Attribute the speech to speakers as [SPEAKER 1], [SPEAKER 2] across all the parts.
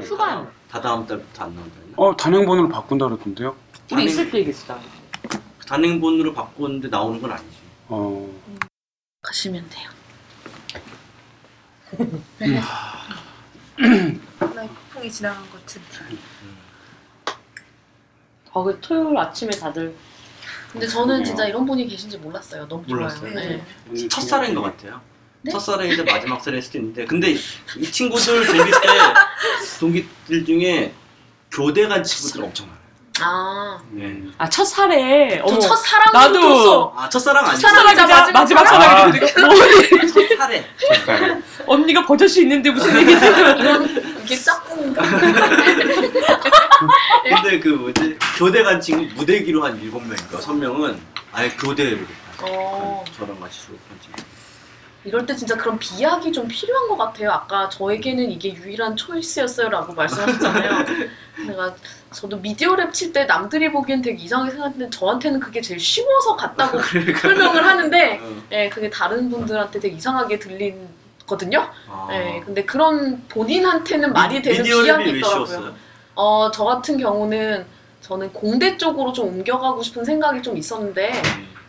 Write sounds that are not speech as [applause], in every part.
[SPEAKER 1] 네.
[SPEAKER 2] 후반
[SPEAKER 3] 다 다음 달부터 안 나온다 했나?
[SPEAKER 1] 어 단행본으로 바꾼다 그러던데요.
[SPEAKER 2] 우리
[SPEAKER 3] 단행-
[SPEAKER 2] 있을 때 얘기했다.
[SPEAKER 3] 단행본으로 바꿨는데 나오는 건 아니지.
[SPEAKER 1] 어
[SPEAKER 2] 가시면 돼요.
[SPEAKER 4] 하나의 폭풍이 지나간 것 같은.
[SPEAKER 2] 어, 그 토요일 아침에 다들
[SPEAKER 5] 근데 저는 진짜 이런 분이 계신지 몰랐어요. 너무
[SPEAKER 3] 몰랐어요?
[SPEAKER 5] 좋아요. 네.
[SPEAKER 3] 첫사랑인 것 같아요.
[SPEAKER 5] 네?
[SPEAKER 3] 첫사랑이자 마지막 사랑일 수도 있는데 근데 이 친구들 동기 때 동기들 중에 교대 간 친구들 엄청 많아요.
[SPEAKER 5] 아,
[SPEAKER 3] 네.
[SPEAKER 2] 아 첫 살에
[SPEAKER 5] 저 첫 사랑
[SPEAKER 2] 나도.
[SPEAKER 5] 줬어.
[SPEAKER 3] 아 첫사랑 아니고
[SPEAKER 5] 첫사랑이자
[SPEAKER 2] 첫사랑이자 마지막
[SPEAKER 5] 마지막
[SPEAKER 2] 사랑이 뭐
[SPEAKER 3] 첫사랑.
[SPEAKER 1] 네.
[SPEAKER 2] 언니가 버젓이 있는데 무슨 얘기지?
[SPEAKER 5] 이게 짝꿍인가? [laughs]
[SPEAKER 3] 근데 그 뭐지 교대 간 친구 무대기로 한 일곱 명인가 섯 명은 아예 교대를
[SPEAKER 5] 어.
[SPEAKER 3] 저랑 같이 졸업한 친구.
[SPEAKER 5] 이럴 때 진짜 그런 비약이 좀 필요한 것 같아요. 아까 저에게는 이게 유일한 초이스였어요라고 말씀하셨잖아요. [laughs] 내가 저도 미디어 랩 칠 때 남들이 보기엔 되게 이상하게 생각했는데 저한테는 그게 제일 쉬워서 같다고 [laughs] 설명을 하는데
[SPEAKER 3] 어.
[SPEAKER 5] 예, 그게 다른 분들한테 되게 이상하게 들리거든요.
[SPEAKER 3] 아.
[SPEAKER 5] 예, 근데 그런 본인한테는 말이 되는 비약이 있더라고요.
[SPEAKER 3] 어,
[SPEAKER 5] 저 같은 경우는 저는 공대 쪽으로 좀 옮겨가고 싶은 생각이 좀 있었는데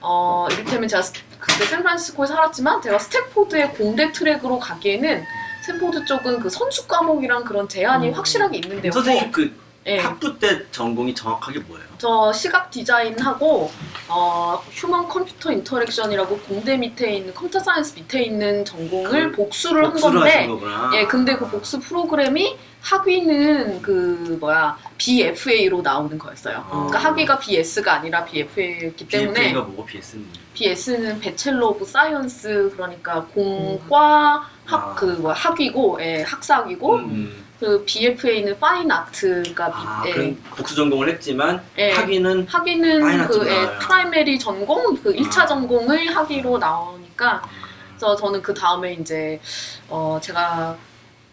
[SPEAKER 5] 어, 이를테면 제가 스- 그때 샌프란시스코에 살았지만 제가 스탠포드의 공대 트랙으로 가기에는 스탠포드 쪽은 그 선수 과목이랑 그런 제한이
[SPEAKER 2] 음.
[SPEAKER 5] 확실하게 있는데요.
[SPEAKER 3] 선생님 그
[SPEAKER 5] 예.
[SPEAKER 3] 학부 때 전공이 정확하게 뭐예요?
[SPEAKER 5] 저 시각 디자인하고 어, human computer interaction이라고 공대 밑에 있는 computer science 밑에 있는 전공을
[SPEAKER 3] 그
[SPEAKER 5] 복수를 한
[SPEAKER 3] 복수를
[SPEAKER 5] 건데. 예, 근데 그 복수 프로그램이 학위는 그 뭐야 BFA로 나오는 거였어요.
[SPEAKER 3] 아.
[SPEAKER 5] 그러니까 학위가 BS가 아니라 BFA였기 때문에
[SPEAKER 3] BFA가 뭐고 BS는
[SPEAKER 5] BS는 Bachelor of Science 그러니까 공과
[SPEAKER 3] 아.
[SPEAKER 5] 학그 뭐 학위고 예, 학사학위고
[SPEAKER 3] 음.
[SPEAKER 5] 그 BFA는 Fine Art가
[SPEAKER 3] 아,
[SPEAKER 5] 예,
[SPEAKER 3] 그럼 복수 전공을 했지만
[SPEAKER 5] 예.
[SPEAKER 3] 학위는
[SPEAKER 5] 학위는 그 예. primary 전공 그 1차
[SPEAKER 3] 아.
[SPEAKER 5] 전공을 학위로 나오니까 그래서 저는 그 다음에 이제 어 제가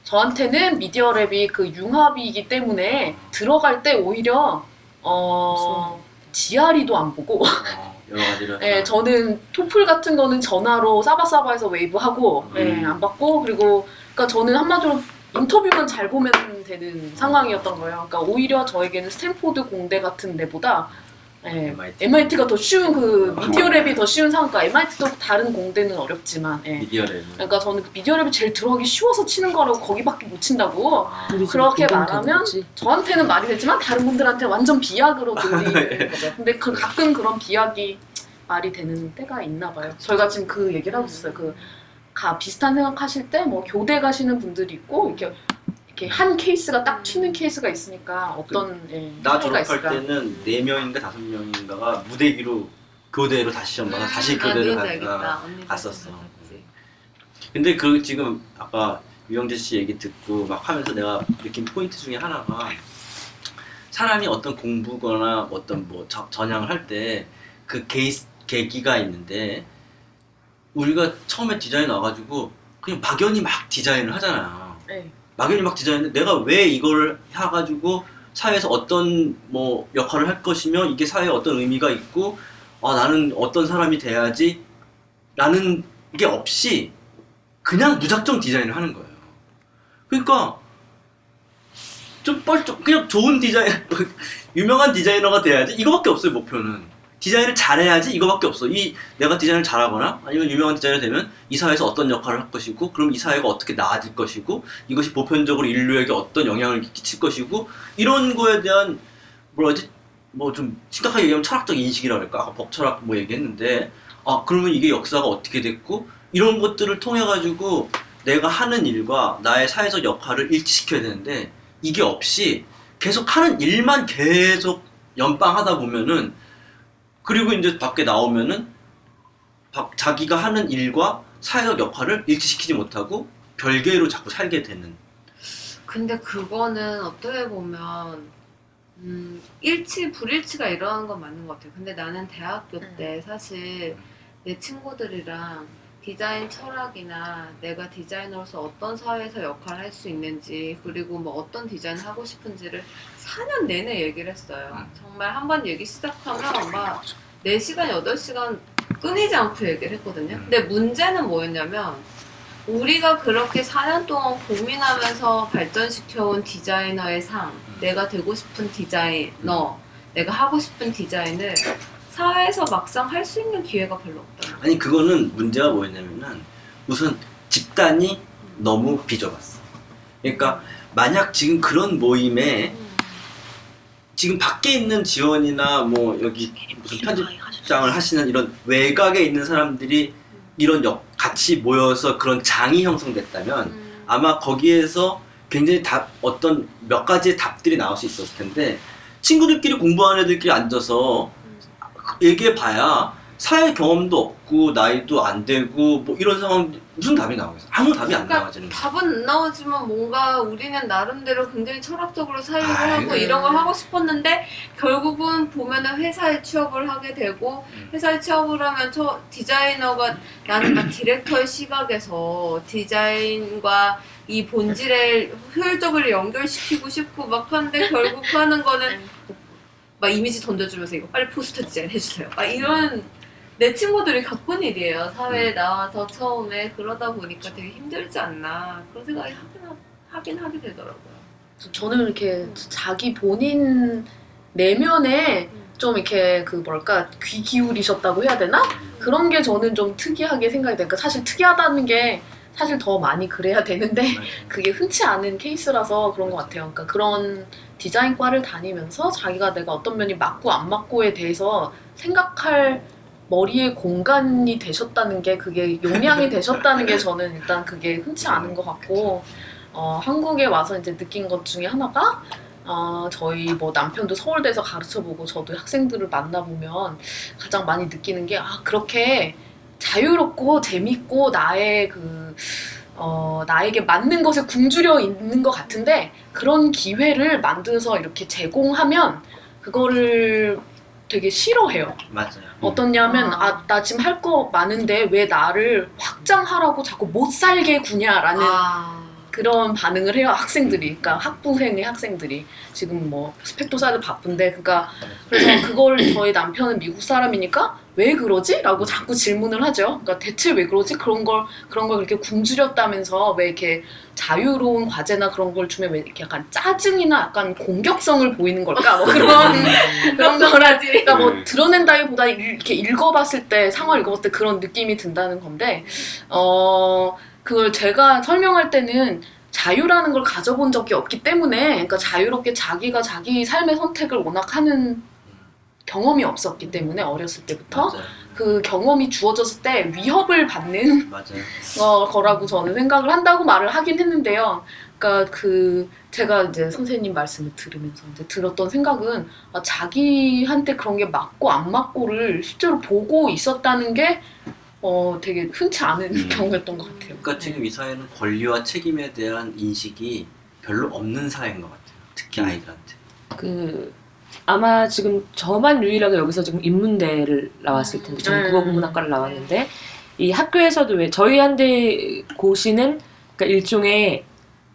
[SPEAKER 5] 저한테는 Media Lab이 그 융합이기 때문에 들어갈 때 오히려 어 GRE도 안 보고
[SPEAKER 3] 어, [laughs] 여러 가지를
[SPEAKER 5] 예, 저는 토플 같은 거는 전화로 사바사바에서 waive 하고 예,
[SPEAKER 3] 음.
[SPEAKER 5] 안 받고 그리고 그러니까 저는 한마디로 인터뷰만 잘 보면 되는 상황이었던 거예요. 그러니까 오히려 저에게는 스탠포드 공대 같은 데보다 예,
[SPEAKER 3] MIT.
[SPEAKER 5] MIT가 더 쉬운 그 Media Lab이 더 쉬운 상황. 그러니까 MIT도 다른 공대는 어렵지만 예.
[SPEAKER 3] Media Lab.
[SPEAKER 5] 그러니까 저는 그 Media Lab이 제일 들어가기 쉬워서 치는 거라고 거기밖에 못 친다고
[SPEAKER 3] 아,
[SPEAKER 2] 우리
[SPEAKER 5] 그렇게 말하면. 저한테는 말이 되지만 다른 분들한테 완전 비약으로 [laughs] 들리는 거죠. 근데 그 가끔 그런 비약이 말이 되는 때가 있나 봐요. 저희가 지금 그 얘기를 하고 있어요. 그 가 비슷한 생각하실 때 뭐 교대 가시는 분들이 있고 이렇게 이렇게 한 케이스가 딱 튀는 케이스가 있으니까 어떤 예,
[SPEAKER 3] 나
[SPEAKER 5] 차이가
[SPEAKER 3] 졸업할
[SPEAKER 5] 있을까?
[SPEAKER 3] 때는 네 명인가 다섯 명인가가 무데기로 교대로 다시 시험 봐서 다시
[SPEAKER 4] 아,
[SPEAKER 3] 교대를.
[SPEAKER 4] 알겠다. 언니가
[SPEAKER 3] 갔었어. 근데 그 지금 아까 유영재 씨 얘기 듣고 막 하면서 내가 느낀 포인트 중에 하나가 사람이 어떤 공부거나 어떤 뭐 저- 전향을 할 때 그 계기가 있는데 우리가 처음에 디자인 와가지고 그냥 막연히 막 디자인을 하잖아요.
[SPEAKER 5] 네.
[SPEAKER 3] 막연히 막 디자인했는데 내가 왜 이걸 해가지고 사회에서 어떤 뭐 역할을 할 것이며 이게 사회에 어떤 의미가 있고 아 나는 어떤 사람이 돼야지 라는 게 없이 그냥 무작정 디자인을 하는 거예요. 그러니까 좀 뻘쭘 그냥 좋은 디자인 [laughs] 유명한 디자이너가 돼야지 이거밖에 없어요 목표는 디자인을 잘해야지 이거밖에 없어. 이 내가 디자인을 잘하거나 아니면 유명한 디자이너 되면 이 사회에서 어떤 역할을 할 것이고 그럼 이 사회가 어떻게 나아질 것이고 이것이 보편적으로 인류에게 어떤 영향을 끼칠 것이고 이런 거에 대한 뭐라지? 뭐 좀 심각하게 얘기하면 철학적 인식이라 그럴까? 아까 법철학 뭐 얘기했는데 아 그러면 이게 역사가 어떻게 됐고 이런 것들을 통해 가지고 내가 하는 일과 나의 사회적 역할을 일치시켜야 되는데 이게 없이 계속 하는 일만 계속 연방하다 보면은 그리고 이제 밖에 나오면은 바- 자기가 하는 일과 사회적 역할을 일치시키지 못하고 별개로 자꾸 살게 되는
[SPEAKER 4] 근데 그거는 어떻게 보면 음, 일치 불일치가 일어나는 건 맞는 것 같아요. 근데 나는 대학교
[SPEAKER 5] 음.
[SPEAKER 4] 때 사실 내 친구들이랑 디자인 철학이나 내가 디자이너로서 어떤 사회에서 역할을 할 수 있는지 그리고 뭐 어떤 디자인 하고 싶은지를 4년 내내 얘기를 했어요.
[SPEAKER 3] 음.
[SPEAKER 4] 정말 한 번 얘기 시작하면 막 4시간, 8시간 끊이지 않고 얘기를 했거든요.
[SPEAKER 3] 음.
[SPEAKER 4] 근데 문제는 뭐였냐면 우리가 그렇게 4년 동안 고민하면서 발전시켜온 디자이너의 상, 내가 되고 싶은 디자이너, 내가 하고 싶은 디자인을 사회에서 막상 할 수 있는 기회가 별로 없다.
[SPEAKER 3] 아니 그거는 문제가 뭐였냐면은 우선 집단이 너무 비좁았어. 그러니까 만약 지금 그런 모임에 지금 밖에 있는 지원이나 뭐 여기 무슨 편집장을 하시는 이런 외곽에 있는 사람들이 이런 역 같이 모여서 그런 장이 형성됐다면
[SPEAKER 4] 음.
[SPEAKER 3] 아마 거기에서 굉장히 답 어떤 몇 가지의 답들이 나올 수 있었을 텐데 친구들끼리 공부하는 애들끼리 앉아서 얘기해 봐야 사회 경험도 없고 나이도 안 되고 뭐 이런 상황 무슨 답이 나오겠어 아무 답이 안
[SPEAKER 4] 그러니까
[SPEAKER 3] 나와지는 거야.
[SPEAKER 4] 답은 안 나오지만 뭔가 우리는 나름대로 굉장히 철학적으로 사유를 하고
[SPEAKER 3] 네.
[SPEAKER 4] 이런 걸 하고 싶었는데 결국은 보면은 회사에 취업을 하게 되고
[SPEAKER 3] 음.
[SPEAKER 4] 회사에 취업을 하면 저 디자이너가 나는 막 디렉터의 시각에서 디자인과 이 본질을 효율적으로 연결시키고 싶고 막 하는데 결국 하는 거는 막 이미지 던져주면서 이거 빨리 포스터 디자인 해주세요. 막 이런 내 친구들이 겪은 일이에요. 사회에 나와서 처음에 그러다 보니까 되게 힘들지 않나 그런 생각이 하긴, 하, 하긴 하게 되더라고요.
[SPEAKER 5] 저는 이렇게 자기 본인 내면에 좀 이렇게 그 뭐랄까 귀 기울이셨다고 해야 되나 그런 게 저는 좀 특이하게 생각이 되니까 사실 특이하다는 게 사실 더 많이 그래야 되는데 [laughs] 그게 흔치 않은 케이스라서 그런 것 같아요. 그러니까 그런 디자인과를 다니면서 자기가 내가 어떤 면이 맞고 안 맞고에 대해서 생각할 머리의 공간이 되셨다는 게 그게 용량이 되셨다는 게 저는 일단 그게 흔치 않은 것 같고 어, 한국에 와서 이제 느낀 것 중에 하나가 어, 저희 뭐 남편도 서울대에서 가르쳐보고 저도 학생들을 만나보면 가장 많이 느끼는 게 아 그렇게 자유롭고 재밌고 나의 그 어, 나에게 맞는 것에 굶주려 있는 것 같은데 그런 기회를 만들어서 이렇게 제공하면 그거를 되게 싫어해요.
[SPEAKER 3] 맞아요.
[SPEAKER 5] 어떻냐면
[SPEAKER 4] 아.
[SPEAKER 5] 아나 지금 할 거 많은데 왜 나를 확장하라고 자꾸 못 살게 구냐라는
[SPEAKER 4] 아,
[SPEAKER 5] 그런 반응을 해요 학생들이 그러니까 학부생의 학생들이 지금 뭐 스펙도사도 바쁜데 그러니까 그래서 그걸 저희 남편은 미국 사람이니까 왜 그러지? 라고 자꾸 질문을 하죠 그러니까 대체 왜 그러지? 그런 걸 그런 걸 그렇게 굶주렸다면서 왜 이렇게 자유로운 과제나 그런 걸 주면 왜 이렇게 약간 짜증이나 약간 공격성을 보이는 걸까? 뭐 그런 [laughs] 그런 거라지 그러니까 뭐
[SPEAKER 1] 네.
[SPEAKER 5] 드러낸다기보다 일- 이렇게 읽어봤을 때 상황을 읽어봤을 때 그런 느낌이 든다는 건데 어 그걸 제가 설명할 때는 자유라는 걸 가져본 적이 없기 때문에 그러니까 자유롭게 자기가 자기 삶의 선택을 워낙 하는 경험이 없었기 때문에 어렸을 때부터
[SPEAKER 3] 맞아요.
[SPEAKER 5] 그 경험이 주어졌을 때 위협을 받는. [laughs] 어, 거라고 저는 생각을 한다고 말을 하긴 했는데요. 그러니까 그 제가 이제 선생님 말씀을 들으면서 이제 들었던 생각은 아, 자기한테 그런 게 맞고 안 맞고를 실제로 보고 있었다는 게 어, 되게 흔치 않은
[SPEAKER 3] 음.
[SPEAKER 5] 경우였던 것 같아요.
[SPEAKER 3] 그러니까 지금 이 사회는 권리와 책임에 대한 인식이 별로 없는 사회인 것 같아요. 특히
[SPEAKER 1] 음.
[SPEAKER 3] 아이들한테.
[SPEAKER 2] 그 아마 지금 저만 유일하게 여기서 지금 인문대를 나왔을 텐데 저는
[SPEAKER 5] 음.
[SPEAKER 2] 국어국문학과를 나왔는데 이 학교에서도 왜 저희 한대 고시는 그러니까 일종의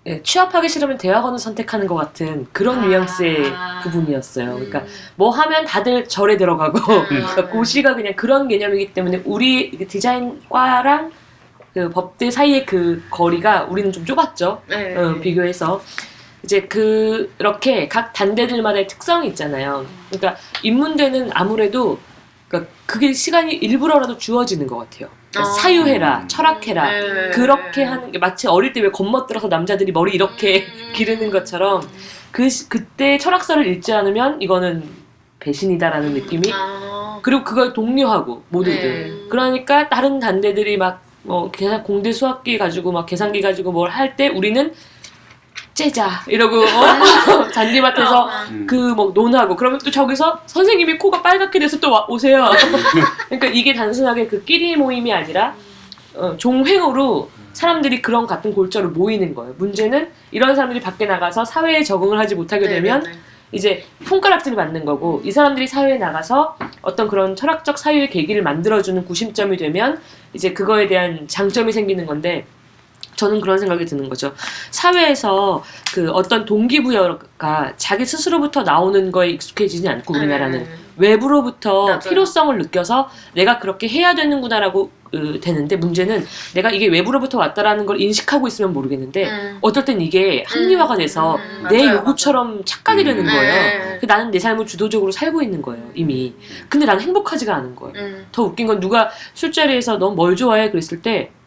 [SPEAKER 2] 예, 취업하기 싫으면 대학원을 선택하는 것 같은 그런
[SPEAKER 4] 아.
[SPEAKER 2] 뉘앙스의 부분이었어요. 그러니까
[SPEAKER 4] 음.
[SPEAKER 2] 뭐 하면 다들 절에 들어가고 [laughs] 그러니까 고시가 그냥 그런 개념이기 때문에 우리 그 디자인과랑 그 법대 사이의 그 거리가 우리는 좀 좁았죠.
[SPEAKER 5] 네.
[SPEAKER 2] 어, 비교해서 이제 그렇게 각 단대들마다의 특성이 있잖아요. 그러니까 인문대는 아무래도 그게 시간이 일부러라도 주어지는 것 같아요. 그러니까
[SPEAKER 5] 아.
[SPEAKER 2] 사유해라,
[SPEAKER 1] 음.
[SPEAKER 2] 철학해라.
[SPEAKER 5] 네.
[SPEAKER 2] 그렇게 하는 게 마치 어릴 때 왜 겁먹들어서 남자들이 머리 이렇게
[SPEAKER 4] 음. [laughs]
[SPEAKER 2] 기르는 것처럼 그 시- 그때 철학서를 읽지 않으면 이거는 배신이다라는 느낌이
[SPEAKER 5] 아.
[SPEAKER 2] 그리고 그걸 독려하고 모두들
[SPEAKER 5] 네.
[SPEAKER 2] 그러니까 다른 단대들이 막뭐 공대 수학기 가지고 막 계산기 가지고 뭘 할 때 우리는 째자 이러고 [laughs] [laughs] 어? 잔디밭에서
[SPEAKER 1] 음.
[SPEAKER 2] 그뭐 논하고 그러면 또 저기서 선생님이 코가 빨갛게 돼서 또 와- 오세요. [laughs] 그러니까 이게 단순하게 그 끼리 모임이 아니라 어, 종횡으로 사람들이 그런 같은 골자로 모이는 거예요. 문제는 이런 사람들이 밖에 나가서 사회에 적응을 하지 못하게
[SPEAKER 5] 네,
[SPEAKER 2] 되면
[SPEAKER 5] 네, 네.
[SPEAKER 2] 이제 손가락질을 받는 거고 이 사람들이 사회에 나가서 어떤 그런 철학적 사유의 계기를 만들어주는 구심점이 되면 이제 그거에 대한 장점이 생기는 건데 저는 그런 생각이 드는 거죠. 사회에서 그 어떤 동기부여가 자기 스스로부터 나오는 거에 익숙해지지 않고 우리나라는
[SPEAKER 5] 네.
[SPEAKER 2] 외부로부터
[SPEAKER 5] 맞아요.
[SPEAKER 2] 필요성을 느껴서 내가 그렇게 해야 되는구나라고 으, 되는데 문제는 내가 이게 외부로부터 왔다라는 걸 인식하고 있으면 모르겠는데
[SPEAKER 5] 음.
[SPEAKER 2] 어떨 땐 이게 합리화가 돼서
[SPEAKER 5] 음,
[SPEAKER 2] 내
[SPEAKER 5] 맞아요,
[SPEAKER 2] 요구처럼 착각이
[SPEAKER 1] 음.
[SPEAKER 2] 되는
[SPEAKER 5] 맞아요.
[SPEAKER 2] 거예요.
[SPEAKER 5] 네.
[SPEAKER 2] 그 나는 내 삶을 주도적으로 살고 있는 거예요 이미. 근데 나는 행복하지가 않은 거예요.
[SPEAKER 5] 음.
[SPEAKER 2] 더 웃긴 건 누가 술자리에서 너뭘 좋아해 그랬을 때 기-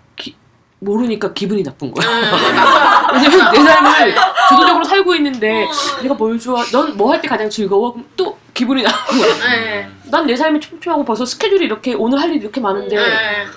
[SPEAKER 2] 모르니까 기분이 나쁜 거야. [laughs] 왜냐면 내 삶을 주도적으로 살고 있는데 내가 뭘 좋아? 넌 뭐 할 때 가장 즐거워? 그럼 또 기분이 나쁜 거야.
[SPEAKER 5] 네.
[SPEAKER 2] 난내 삶이 촘촘하고 벌써 스케줄이 이렇게 오늘 할 일이 이렇게 많은데
[SPEAKER 5] 네.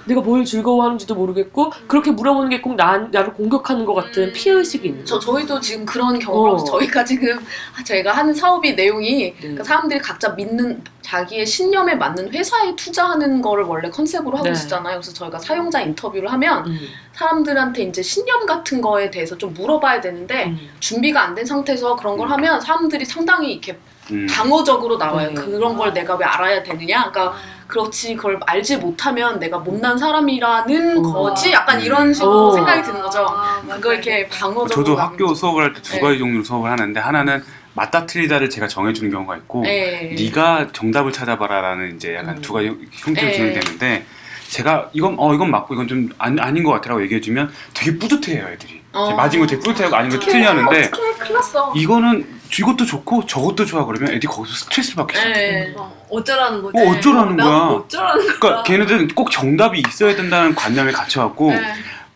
[SPEAKER 2] 내가 뭘 즐거워하는지도 모르겠고 그렇게 물어보는 게 꼭 나를 공격하는 것 같은 피해 의식이 있는
[SPEAKER 5] 저. 저희도 지금 그런 경우로
[SPEAKER 2] 어.
[SPEAKER 5] 저희가 지금 저희가 하는 사업이 내용이
[SPEAKER 2] 네.
[SPEAKER 5] 그러니까 사람들이 각자 믿는 자기의 신념에 맞는 회사에 투자하는 거를 원래 컨셉으로 하고
[SPEAKER 2] 네.
[SPEAKER 5] 있었잖아요. 그래서 저희가 사용자 인터뷰를 하면
[SPEAKER 2] 음,
[SPEAKER 5] 사람들한테 이제 신념 같은 거에 대해서 좀 물어봐야 되는데
[SPEAKER 2] 음.
[SPEAKER 5] 준비가 안 된 상태에서 그런 걸 하면 사람들이 상당히 이렇게
[SPEAKER 1] 음.
[SPEAKER 5] 방어적으로 나와요.
[SPEAKER 2] 네.
[SPEAKER 5] 그런 걸 내가 왜 알아야 되느냐? 그러니까 그렇지 그걸 알지 못하면 내가 못난 사람이라는
[SPEAKER 2] 어.
[SPEAKER 5] 거지? 약간 이런 식으로
[SPEAKER 2] 어.
[SPEAKER 5] 생각이 드는 거죠.
[SPEAKER 4] 아,
[SPEAKER 5] 그거 이렇게 방어적으로
[SPEAKER 1] 저도 학교. 수업을 할 때두
[SPEAKER 5] 네.
[SPEAKER 1] 가지 종류로 수업을 하는데 하나는 맞다 틀리다를 제가 정해주는 경우가 있고
[SPEAKER 5] 네.
[SPEAKER 1] 네가 정답을 찾아봐라라는 이제 약간
[SPEAKER 2] 음.
[SPEAKER 1] 두 가지 형태로
[SPEAKER 5] 네.
[SPEAKER 1] 진행되는데 제가 이건 어 이건 맞고 이건 좀 아니, 아닌 것 같아라고 얘기해주면 되게 뿌듯해요 애들이
[SPEAKER 5] 어.
[SPEAKER 1] 맞은 거 되게 뿌듯해하고 아닌 거
[SPEAKER 5] 났어.
[SPEAKER 1] 이거는 이것도 좋고 저것도 좋아 그러면 애들이 거기서 스트레스를 받겠어.
[SPEAKER 5] 네.
[SPEAKER 4] 어, 어쩌라는 거지?
[SPEAKER 1] 어, 어쩌라는
[SPEAKER 4] 난
[SPEAKER 1] 거야?
[SPEAKER 4] 어쩌라는 거야?
[SPEAKER 1] 그러니까 걔네들은 꼭 정답이 있어야 된다는 관념에 갇혀갖고
[SPEAKER 5] 네.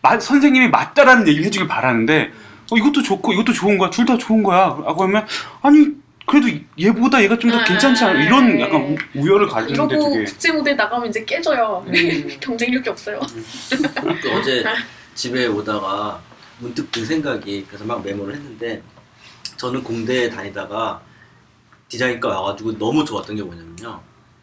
[SPEAKER 1] 마- 선생님이 맞다라는 얘기를 해주길 바라는데 어, 이것도 좋고 이것도 좋은 거야 둘 다 좋은 거야 라고 하면 아니 그래도 얘보다 얘가 좀 더
[SPEAKER 5] 네.
[SPEAKER 1] 괜찮지 않아 이런 약간 우- 우열을 가지는데
[SPEAKER 5] 이러고
[SPEAKER 1] 되게
[SPEAKER 5] 국제 무대 나가면 이제 깨져요.
[SPEAKER 2] 음. [laughs]
[SPEAKER 5] 경쟁력이 없어요.
[SPEAKER 3] 그 어제 집에 오다가 문득 든 생각이 그래서 막 메모를 했는데 저는 공대에 다니다가 디자인과 와가지고 너무 좋았던 게 뭐냐면요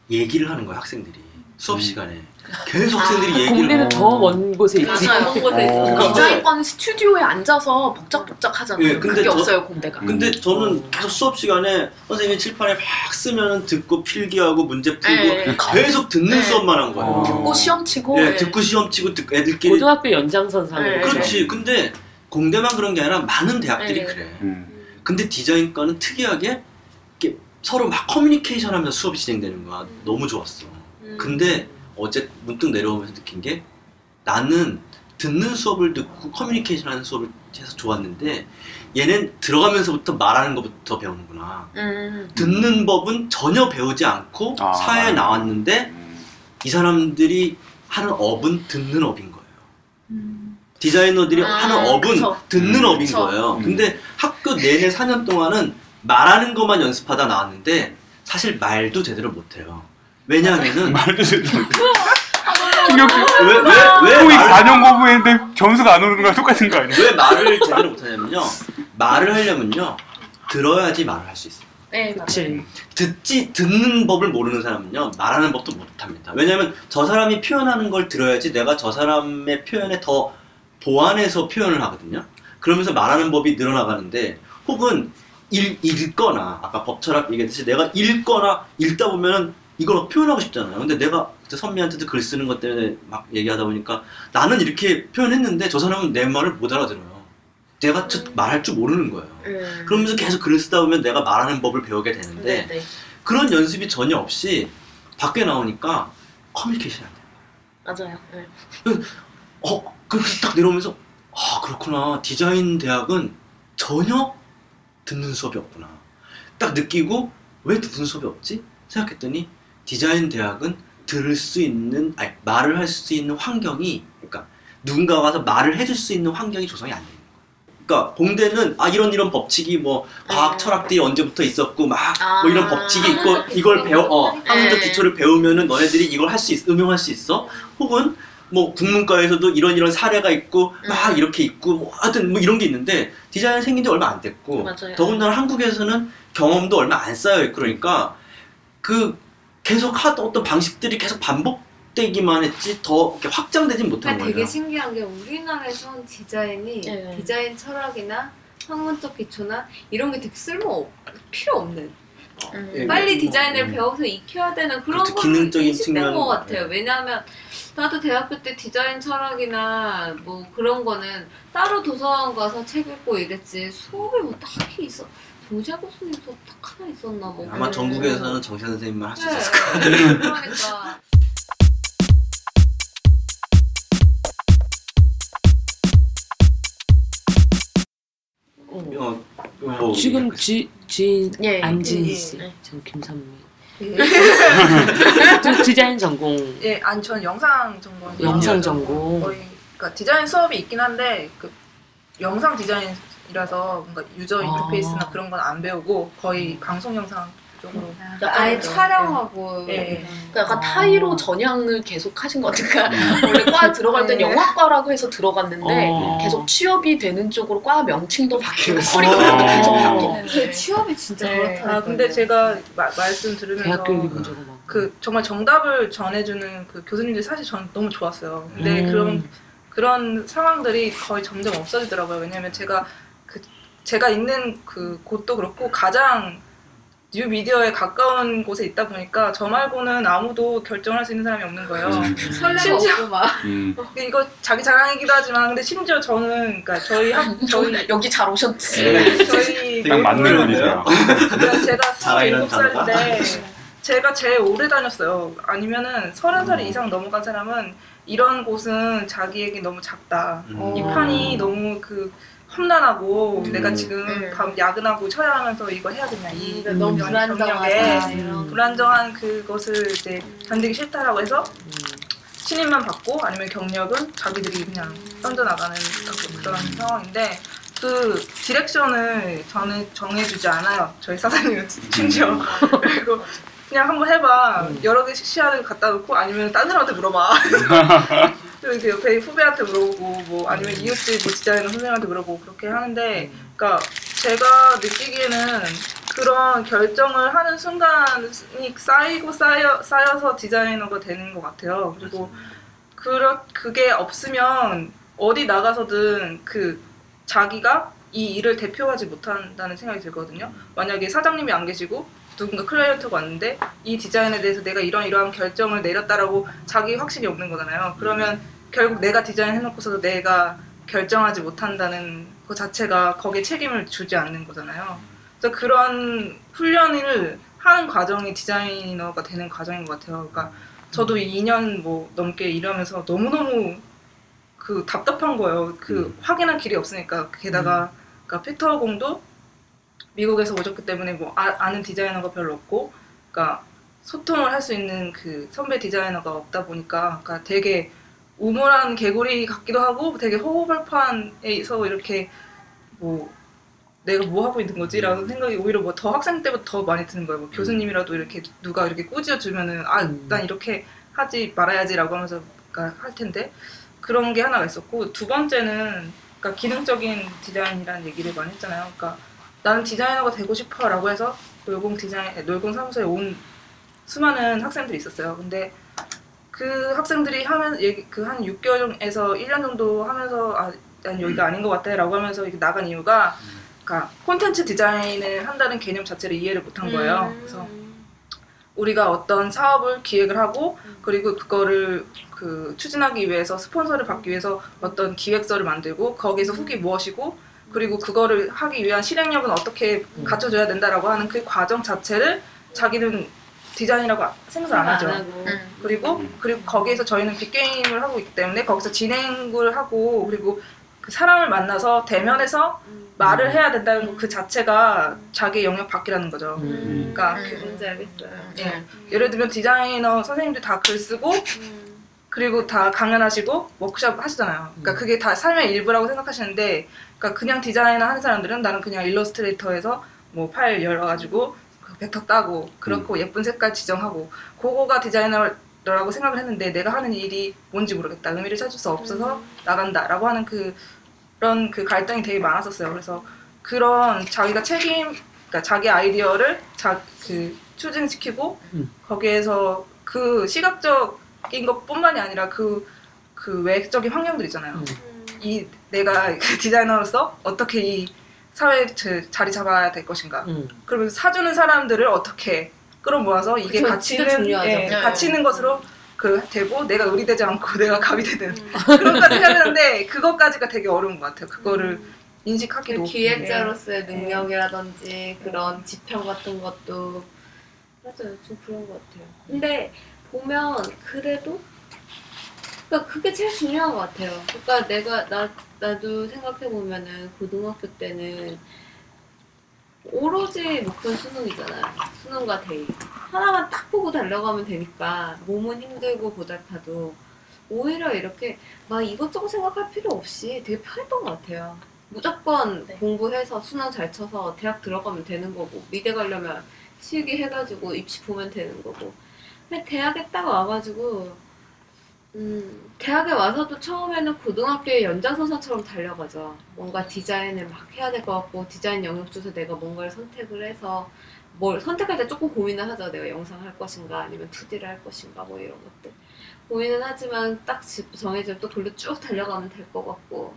[SPEAKER 3] 얘기를 하는 거예요 학생들이 수업
[SPEAKER 1] 음.
[SPEAKER 3] 시간에 계속 학생들이 얘기를
[SPEAKER 2] 공대는
[SPEAKER 1] 어.
[SPEAKER 2] 더먼 곳에 있지.
[SPEAKER 5] 맞아요.
[SPEAKER 4] 어.
[SPEAKER 5] 디자인과는 스튜디오에 앉아서 복작복작 하잖아요.
[SPEAKER 3] 예, 근데
[SPEAKER 5] 그게
[SPEAKER 3] 저-
[SPEAKER 5] 없어요 공대가.
[SPEAKER 1] 음.
[SPEAKER 3] 근데 저는 계속 수업 시간에 선생님이 칠판에 막 쓰면 듣고 필기하고 문제 풀고
[SPEAKER 5] 네.
[SPEAKER 3] 계속 듣는
[SPEAKER 5] 네.
[SPEAKER 3] 수업만 한 거예요.
[SPEAKER 1] 어.
[SPEAKER 5] 듣고 시험 치고.
[SPEAKER 3] 예,
[SPEAKER 5] 예.
[SPEAKER 3] 듣고 시험 치고 듣고 애들끼리
[SPEAKER 2] 고등학교 연장선상으로.
[SPEAKER 5] 네.
[SPEAKER 3] 그렇지. 근데 공대만 그런 게 아니라 많은 대학들이
[SPEAKER 5] 네.
[SPEAKER 3] 그래.
[SPEAKER 1] 음.
[SPEAKER 3] 근데 디자인과는 특이하게 이렇게 서로 막 커뮤니케이션 하면서 수업이 진행되는 거야. 너무 좋았어.
[SPEAKER 4] 음.
[SPEAKER 3] 근데 어제 문득 내려오면서 느낀 게 나는 듣는 수업을 듣고 커뮤니케이션 하는 수업을 해서 좋았는데 얘는 들어가면서부터 말하는 것부터 배우는구나.
[SPEAKER 5] 음.
[SPEAKER 3] 듣는 법은 전혀 배우지 않고
[SPEAKER 1] 아.
[SPEAKER 3] 사회에 나왔는데
[SPEAKER 1] 음.
[SPEAKER 3] 이 사람들이 하는 업은 듣는 업인.
[SPEAKER 4] 음.
[SPEAKER 3] 디자이너들이
[SPEAKER 5] 아,
[SPEAKER 3] 하는 업은
[SPEAKER 5] 그쵸.
[SPEAKER 3] 듣는
[SPEAKER 1] 음,
[SPEAKER 3] 업인
[SPEAKER 5] 그쵸.
[SPEAKER 3] 거예요.
[SPEAKER 1] 음.
[SPEAKER 3] 근데 학교 내내 4년 동안은 말하는 것만 연습하다 나왔는데 사실 말도 제대로 못해요. 왜냐하면은 [laughs]
[SPEAKER 1] 말도 제대로 충격적
[SPEAKER 3] 왜 왜왜
[SPEAKER 1] 토익
[SPEAKER 3] 말,
[SPEAKER 1] 4년 공부했는데 점수가 안 오르는 거랑 똑같은 거 아니야?
[SPEAKER 3] 왜 말을 제대로 못하냐면요. 말을 하려면요 들어야지 말을 할 수 있어요.
[SPEAKER 5] 네.
[SPEAKER 2] 그치.
[SPEAKER 3] 듣지 듣는 법을 모르는 사람은요 말하는 법도 못합니다. 왜냐하면 저 사람이 표현하는 걸 들어야지 내가 저 사람의 표현에 더 보완해서 표현을 하거든요. 그러면서 말하는 법이 늘어나가는데 혹은 읽, 읽거나 아까 법철학 얘기했듯이 내가 읽거나 읽다 보면은 이걸 표현하고 싶잖아요. 근데 내가 그때 선미한테도 글 쓰는 것 때문에 막 얘기하다 보니까 나는 이렇게 표현했는데 저 사람은 내 말을 못 알아들어요. 내가 저 말할 줄 모르는 거예요.
[SPEAKER 5] 음.
[SPEAKER 3] 그러면서 계속 글을 쓰다 보면 내가 말하는 법을 배우게 되는데
[SPEAKER 5] 네, 네.
[SPEAKER 3] 그런 연습이 전혀 없이 밖에 나오니까 커뮤니케이션이 안 돼요.
[SPEAKER 5] 맞아요. 네.
[SPEAKER 3] 어, 그렇게 딱 내려오면서 아 그렇구나 디자인 대학은 전혀 듣는 수업이 없구나. 딱 느끼고 왜 듣는 수업이 없지? 생각했더니 디자인 대학은 들을 수 있는 아니 말을 할 수 있는 환경이 그러니까 누군가가 와서 말을 해줄 수 있는 환경이 조성이 안 되는 거예요. 그러니까 공대는 아 이런 이런 법칙이 뭐 과학
[SPEAKER 5] 음.
[SPEAKER 3] 철학들이 언제부터 있었고 막
[SPEAKER 5] 아.
[SPEAKER 3] 뭐 이런 법칙이 있고 이걸 배워 어 학문적
[SPEAKER 5] 네.
[SPEAKER 3] 기초를 배우면은 너네들이 이걸 할 수 있, 응용할 수 있어. 혹은 뭐 국문과에서도 이런 이런 사례가 있고 막
[SPEAKER 5] 음.
[SPEAKER 3] 이렇게 있고 뭐 하여튼 뭐 이런 게 있는데 디자인 생긴 지 얼마 안 됐고
[SPEAKER 5] 맞아요.
[SPEAKER 3] 더군다나 한국에서는 경험도 얼마 안 쌓여 있고 그러니까 그 계속 하던 어떤 방식들이 계속 반복되기만 했지 더 이렇게 확장되진 못한
[SPEAKER 4] 그러니까
[SPEAKER 3] 거예요.
[SPEAKER 4] 되게 신기한 게 우리나라에선 디자인이
[SPEAKER 5] 네.
[SPEAKER 4] 디자인 철학이나 학문적 기초나 이런 게 되게 쓸모 없, 필요 없는
[SPEAKER 5] 음.
[SPEAKER 3] 예,
[SPEAKER 4] 빨리
[SPEAKER 3] 뭐,
[SPEAKER 4] 디자인을
[SPEAKER 3] 음.
[SPEAKER 4] 배워서 익혀야 되는 그런
[SPEAKER 3] 그렇죠. 기능적인 측면은
[SPEAKER 4] 것 같아요.
[SPEAKER 3] 네.
[SPEAKER 4] 왜냐하면 나도 대학교 때 디자인 철학이나 뭐 그런 거는 따로 도서관 가서 책 읽고 이랬지 수업이 뭐 딱히 있어 조재고 선생님도 딱 하나 있었나 뭐
[SPEAKER 3] 아마
[SPEAKER 4] 그래.
[SPEAKER 3] 전국에서는 정세 선생님만 할수
[SPEAKER 4] 네,
[SPEAKER 3] 있었을 거예요.
[SPEAKER 4] 그러니까
[SPEAKER 3] 어, 어 뭐,
[SPEAKER 2] 지금 지, 지인
[SPEAKER 5] 예, 예
[SPEAKER 6] 안지인 예,
[SPEAKER 2] 씨, 예. 저 김선미.
[SPEAKER 6] 예.
[SPEAKER 2] 저 디자인 전공,
[SPEAKER 6] 예, 아니 전 영상 전공.
[SPEAKER 2] 영상 전공.
[SPEAKER 6] 거의 그러니까 디자인 수업이 있긴 한데 그 영상 디자인이라서 뭔가 유저 인터페이스나
[SPEAKER 2] 아.
[SPEAKER 6] 그런 건 안 배우고 거의 방송 영상 쪽으로.
[SPEAKER 4] 그러니까 아예
[SPEAKER 6] 약간
[SPEAKER 4] 촬영하고
[SPEAKER 6] 예, 예.
[SPEAKER 5] 그러니까 약간
[SPEAKER 2] 아.
[SPEAKER 5] 타이로 전향을 계속 하신 거니까
[SPEAKER 1] 음. [laughs]
[SPEAKER 5] 원래 과 들어갈 땐
[SPEAKER 6] 네.
[SPEAKER 5] 영화과라고 해서 들어갔는데
[SPEAKER 2] 어.
[SPEAKER 5] 계속 취업이 되는 쪽으로 과 명칭도 바뀌고. 커리큘럼도 [laughs] 계속
[SPEAKER 2] 어.
[SPEAKER 5] 바뀌는데
[SPEAKER 4] 그 취업이 진짜
[SPEAKER 6] 네.
[SPEAKER 4] 그렇더라고요.
[SPEAKER 6] 아 근데 제가 마- 말씀 들으면서. 그 정말 정답을 전해주는 그 교수님들이 사실 전 너무 좋았어요. 근데
[SPEAKER 2] 음.
[SPEAKER 6] 그런 그런 상황들이 거의 점점 없어지더라고요. 왜냐면 제가 그 제가 있는 그 곳도 그렇고 가장 뉴 미디어에 가까운 곳에 있다 보니까 저 말고는 아무도 결정할 수 있는 사람이 없는 거예요.
[SPEAKER 1] 음.
[SPEAKER 4] 선례가
[SPEAKER 6] 심지어-
[SPEAKER 4] 없고 막
[SPEAKER 1] 음.
[SPEAKER 6] 근데 이거 자기 자랑이기도 하지만 근데 심지어 저는 그러니까 저희 학 [laughs] 저희
[SPEAKER 5] 여기 잘 오셨지.
[SPEAKER 1] 네.
[SPEAKER 6] 저희 [laughs]
[SPEAKER 1] 딱 맞는
[SPEAKER 6] 교육을-
[SPEAKER 1] 분이세요.
[SPEAKER 6] 그러니까 제가 [laughs]
[SPEAKER 3] 자랑이란 단어가?
[SPEAKER 6] 27살인데 제가 제일 오래 다녔어요. 아니면은 30살 이상 넘어간 사람은 이런 곳은 자기에게 너무 작다.
[SPEAKER 3] 음.
[SPEAKER 6] 이 판이 너무 그 험난하고
[SPEAKER 3] 음.
[SPEAKER 6] 내가 지금
[SPEAKER 5] 음.
[SPEAKER 6] 밤 야근하고 촬영하면서 이거 해야겠냐 이
[SPEAKER 4] 그러니까 너무
[SPEAKER 6] 경-
[SPEAKER 4] 불안정하다
[SPEAKER 6] 경력에
[SPEAKER 4] 이런.
[SPEAKER 6] 불안정한 그것을 이제 견디기 싫다라고 해서
[SPEAKER 2] 음.
[SPEAKER 6] 신임만 받고 아니면 경력은 자기들이 그냥 던져나가는 그런 상황인데 그 디렉션을 저는 정해주지 않아요. 저희 사장님은 심지어 [laughs] 그리고 그냥 한번 해봐.
[SPEAKER 2] 음.
[SPEAKER 6] 여러 개 시야를 갖다 놓고 아니면 딴 사람한테 물어봐. [laughs] 그리고 이렇게 옆에 후배한테 물어보고 뭐 아니면 이웃집 뭐 디자이너 선생님한테 물어보고 그렇게 하는데 그러니까 제가 느끼기에는 그런 결정을 하는 순간이 쌓이고 쌓여, 쌓여서 디자이너가 되는 것 같아요. 그리고 그렇, 그게 없으면 어디 나가서든 그 자기가 이 일을 대표하지 못한다는 생각이 들거든요. 만약에 사장님이 안 계시고 누군가 클라이언트가 왔는데 이 디자인에 대해서 내가 이런 이러한 결정을 내렸다라고 자기 확신이 없는 거잖아요. 그러면 결국 내가 디자인 해놓고서도 내가 결정하지 못한다는 그 자체가 거기에 책임을 주지 않는 거잖아요. 그래서 그런 훈련을 하는 과정이 디자이너가 되는 과정인 것 같아요. 그러니까 저도 2년 뭐 넘게 일하면서 너무너무 그 답답한 거예요. 그
[SPEAKER 1] 음.
[SPEAKER 6] 확인할 길이 없으니까. 게다가 그러니까 피터공도 미국에서 오셨기 때문에 뭐 아, 는 디자이너가 별로 없고, 그러니까 소통을 할 수 있는 그 선배 디자이너가 없다 보니까, 그러니까 되게 우물한 개구리 같기도 하고, 되게 허허벌판에서 이렇게 뭐 내가 뭐 하고 있는 거지라는 생각이 오히려 뭐 더 학생 때부터 더 많이 드는 거예요. 뭐 교수님이라도 이렇게 누가 이렇게 꾸짖어 주면은 아
[SPEAKER 2] 음.
[SPEAKER 6] 난 이렇게 하지 말아야지라고 하면서 그러니까 할 텐데 그런 게 하나가 있었고 두 번째는 그러니까 기능적인 디자인이라는 얘기를 많이 했잖아요. 그러니까 나는 디자이너가 되고 싶어라고 해서 놀공 디자인 놀공 사무소에 온 수많은 학생들이 있었어요. 근데 그 학생들이 하면 얘기 그한 6개월에서 1년 정도 하면서 아 난 여기가 아닌 것 같아라고 하면서 이렇게 나간 이유가 그러니까 콘텐츠 디자인을 한다는 개념 자체를 이해를 못한 거예요. 그래서 우리가 어떤 사업을 기획을 하고 그리고 그거를 그 추진하기 위해서 스폰서를 받기 위해서 어떤 기획서를 만들고 거기에서 후기 무엇이고 그리고 그거를 하기 위한 실행력은 어떻게
[SPEAKER 2] 음.
[SPEAKER 6] 갖춰줘야 된다라고 하는 그 과정 자체를 자기는 디자인이라고 생각을 안 하죠.
[SPEAKER 4] 하고.
[SPEAKER 5] 음.
[SPEAKER 6] 그리고 그리고 거기에서 저희는 빅게임을 하고 있기 때문에 거기서 진행을 하고 그리고 그 사람을 만나서 대면해서 말을 해야 된다는 거그 자체가 자기 영역 밖이라는 거죠.
[SPEAKER 2] 음.
[SPEAKER 6] 그러니까
[SPEAKER 5] 음.
[SPEAKER 6] 그-
[SPEAKER 4] 뭔지 알겠어요.
[SPEAKER 6] 예. 예를 들면 디자이너 선생님들 다 글 쓰고 그리고 다 강연하시고 워크숍 하시잖아요. 그러니까
[SPEAKER 2] 음.
[SPEAKER 6] 그게 다 삶의 일부라고 생각하시는데, 그러니까 그냥 디자이너 하는 사람들은 나는 그냥 일러스트레이터에서 뭐 파일 열어가지고 그 벡터 따고 그렇고 예쁜 색깔 지정하고 그거가 디자이너라고 생각을 했는데 내가 하는 일이 뭔지 모르겠다, 의미를 찾을 수 없어서 나간다라고 하는 그 그런 그 갈등이 되게 많았었어요. 그래서 그런 자기가 책임, 그러니까 자기 아이디어를 자 그 추진시키고
[SPEAKER 2] 음.
[SPEAKER 6] 거기에서 그 시각적인 것뿐만이 아니라 그 그 외적인 환경들 있잖아요.
[SPEAKER 2] 음.
[SPEAKER 6] 이 내가 그 디자이너로서 어떻게 이 사회에 제- 자리 잡아야 될 것인가.
[SPEAKER 2] 음.
[SPEAKER 6] 그러면 사주는 사람들을 어떻게 끌어모아서 이게
[SPEAKER 4] 그쵸,
[SPEAKER 6] 가치
[SPEAKER 4] 진짜
[SPEAKER 6] 있는
[SPEAKER 4] 중요하죠.
[SPEAKER 6] 예,
[SPEAKER 5] 네.
[SPEAKER 6] 가치 있는 것으로 그 되고 내가 의리 되지 않고 [laughs] 내가 갑이 되는 [laughs] 그런 것까지 해야 되는데 그것까지가 되게 어려운 것 같아요. 그거를 인식하기도
[SPEAKER 4] 그 기획자로서의 능력이라든지 그런 지평 같은 것도 맞아요 좀 그런 것 같아요 근데 보면 그래도 그러니까 그게 제일 중요한 것 같아요 그러니까 내가 나 나도 생각해 보면은 고등학교 때는 오로지 목표는 수능이잖아요. 수능과 대입 하나만 딱 보고 달려가면 되니까 몸은 힘들고 고달파도 오히려 이렇게 막 이것저것 생각할 필요 없이 되게 편했던 것 같아요. 무조건
[SPEAKER 5] 네.
[SPEAKER 4] 공부해서 수능 잘 쳐서 대학 들어가면 되는 거고 미대 가려면 실기 해가지고 입시 보면 되는 거고 근데 대학에 딱 와가지고 음, 대학에 와서도 처음에는 고등학교의 연장선상처럼 달려가죠. 뭔가 디자인을 막 해야 될 것 같고 디자인 영역 중에서 내가 뭔가를 선택을 해서 뭘 선택할 때 조금 고민을 하죠. 내가 영상 할 것인가 아니면 2D를 할 것인가 뭐 이런 것들 고민은 하지만 딱 집- 정해지면 또 돌려 쭉 달려가면 될 것 같고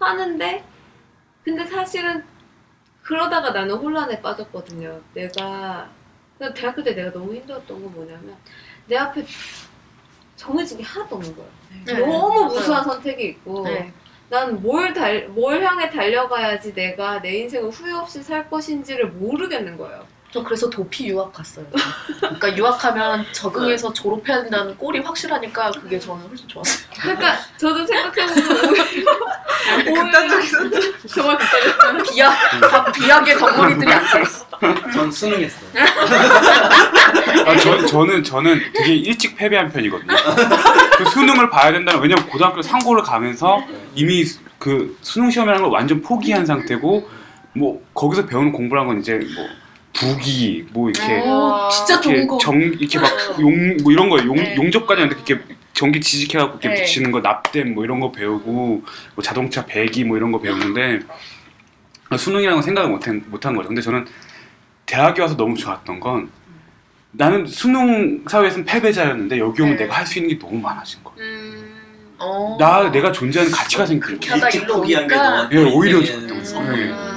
[SPEAKER 4] 하는데 근데 사실은 그러다가 나는 혼란에 빠졌거든요. 내가 대학교 때 내가 너무 힘들었던 건 뭐냐면 내 앞에 정해진 게 하나도 없는 거예요.
[SPEAKER 5] 네,
[SPEAKER 4] 너무
[SPEAKER 5] 맞아요.
[SPEAKER 4] 무수한 선택이 있고
[SPEAKER 5] 네.
[SPEAKER 4] 난뭘 달, 뭘 향해 달려가야지 내가 내 인생을 후회 없이 살 것인지를 모르겠는 거예요.
[SPEAKER 5] 저 그래서 도피 유학 갔어요. 그러니까 유학하면 적응해서 졸업해야 된다는 꼴이 확실하니까 그게 저는 훨씬 좋았어요.
[SPEAKER 4] 그러니까 저도 생각해보면 오히려
[SPEAKER 6] 극단적인.
[SPEAKER 4] 정말 극단적
[SPEAKER 5] 비약, 다 비약의 덩어리들이 앉아있어.
[SPEAKER 3] 전 수능했어요.
[SPEAKER 1] 아, 저, 저는 저는 되게 일찍 패배한 편이거든요. 그 수능을 봐야 된다는 왜냐면 고등학교 상고를 가면서 이미 수- 그 수능 시험이라는 걸 완전 포기한 상태고 뭐 거기서 배우는 공부란 건 이제 뭐 부기 뭐 이렇게
[SPEAKER 5] 오, 진짜 좋은
[SPEAKER 1] 이렇게
[SPEAKER 5] 거.
[SPEAKER 1] 정 이렇게 막 [laughs] 용 뭐 이런 거 용,
[SPEAKER 5] 네.
[SPEAKER 1] 용접까지 하는데 이렇게 전기 지직해갖고 이렇게
[SPEAKER 5] 네.
[SPEAKER 1] 붙이는 거 납땜 뭐 이런 거 배우고 뭐 자동차 배기 뭐 이런 거 배우는데 수능이라는 건 생각을 못한 못한 거죠. 근데 저는 대학에 와서 너무 좋았던 건 나는 수능 사회에서는 패배자였는데 여기 오면
[SPEAKER 5] 네.
[SPEAKER 1] 내가 할 수 있는 게 너무 많아진 거야.
[SPEAKER 4] 음,
[SPEAKER 5] 어.
[SPEAKER 1] 나 내가 존재하는 가치가 생긴 거야.
[SPEAKER 5] 하다
[SPEAKER 3] 일찍
[SPEAKER 5] 일로
[SPEAKER 3] 포기한 게
[SPEAKER 5] 오니까
[SPEAKER 3] 너한테
[SPEAKER 1] 예, 오히려
[SPEAKER 3] 인생에는
[SPEAKER 1] 좋-
[SPEAKER 3] 음.
[SPEAKER 5] 음.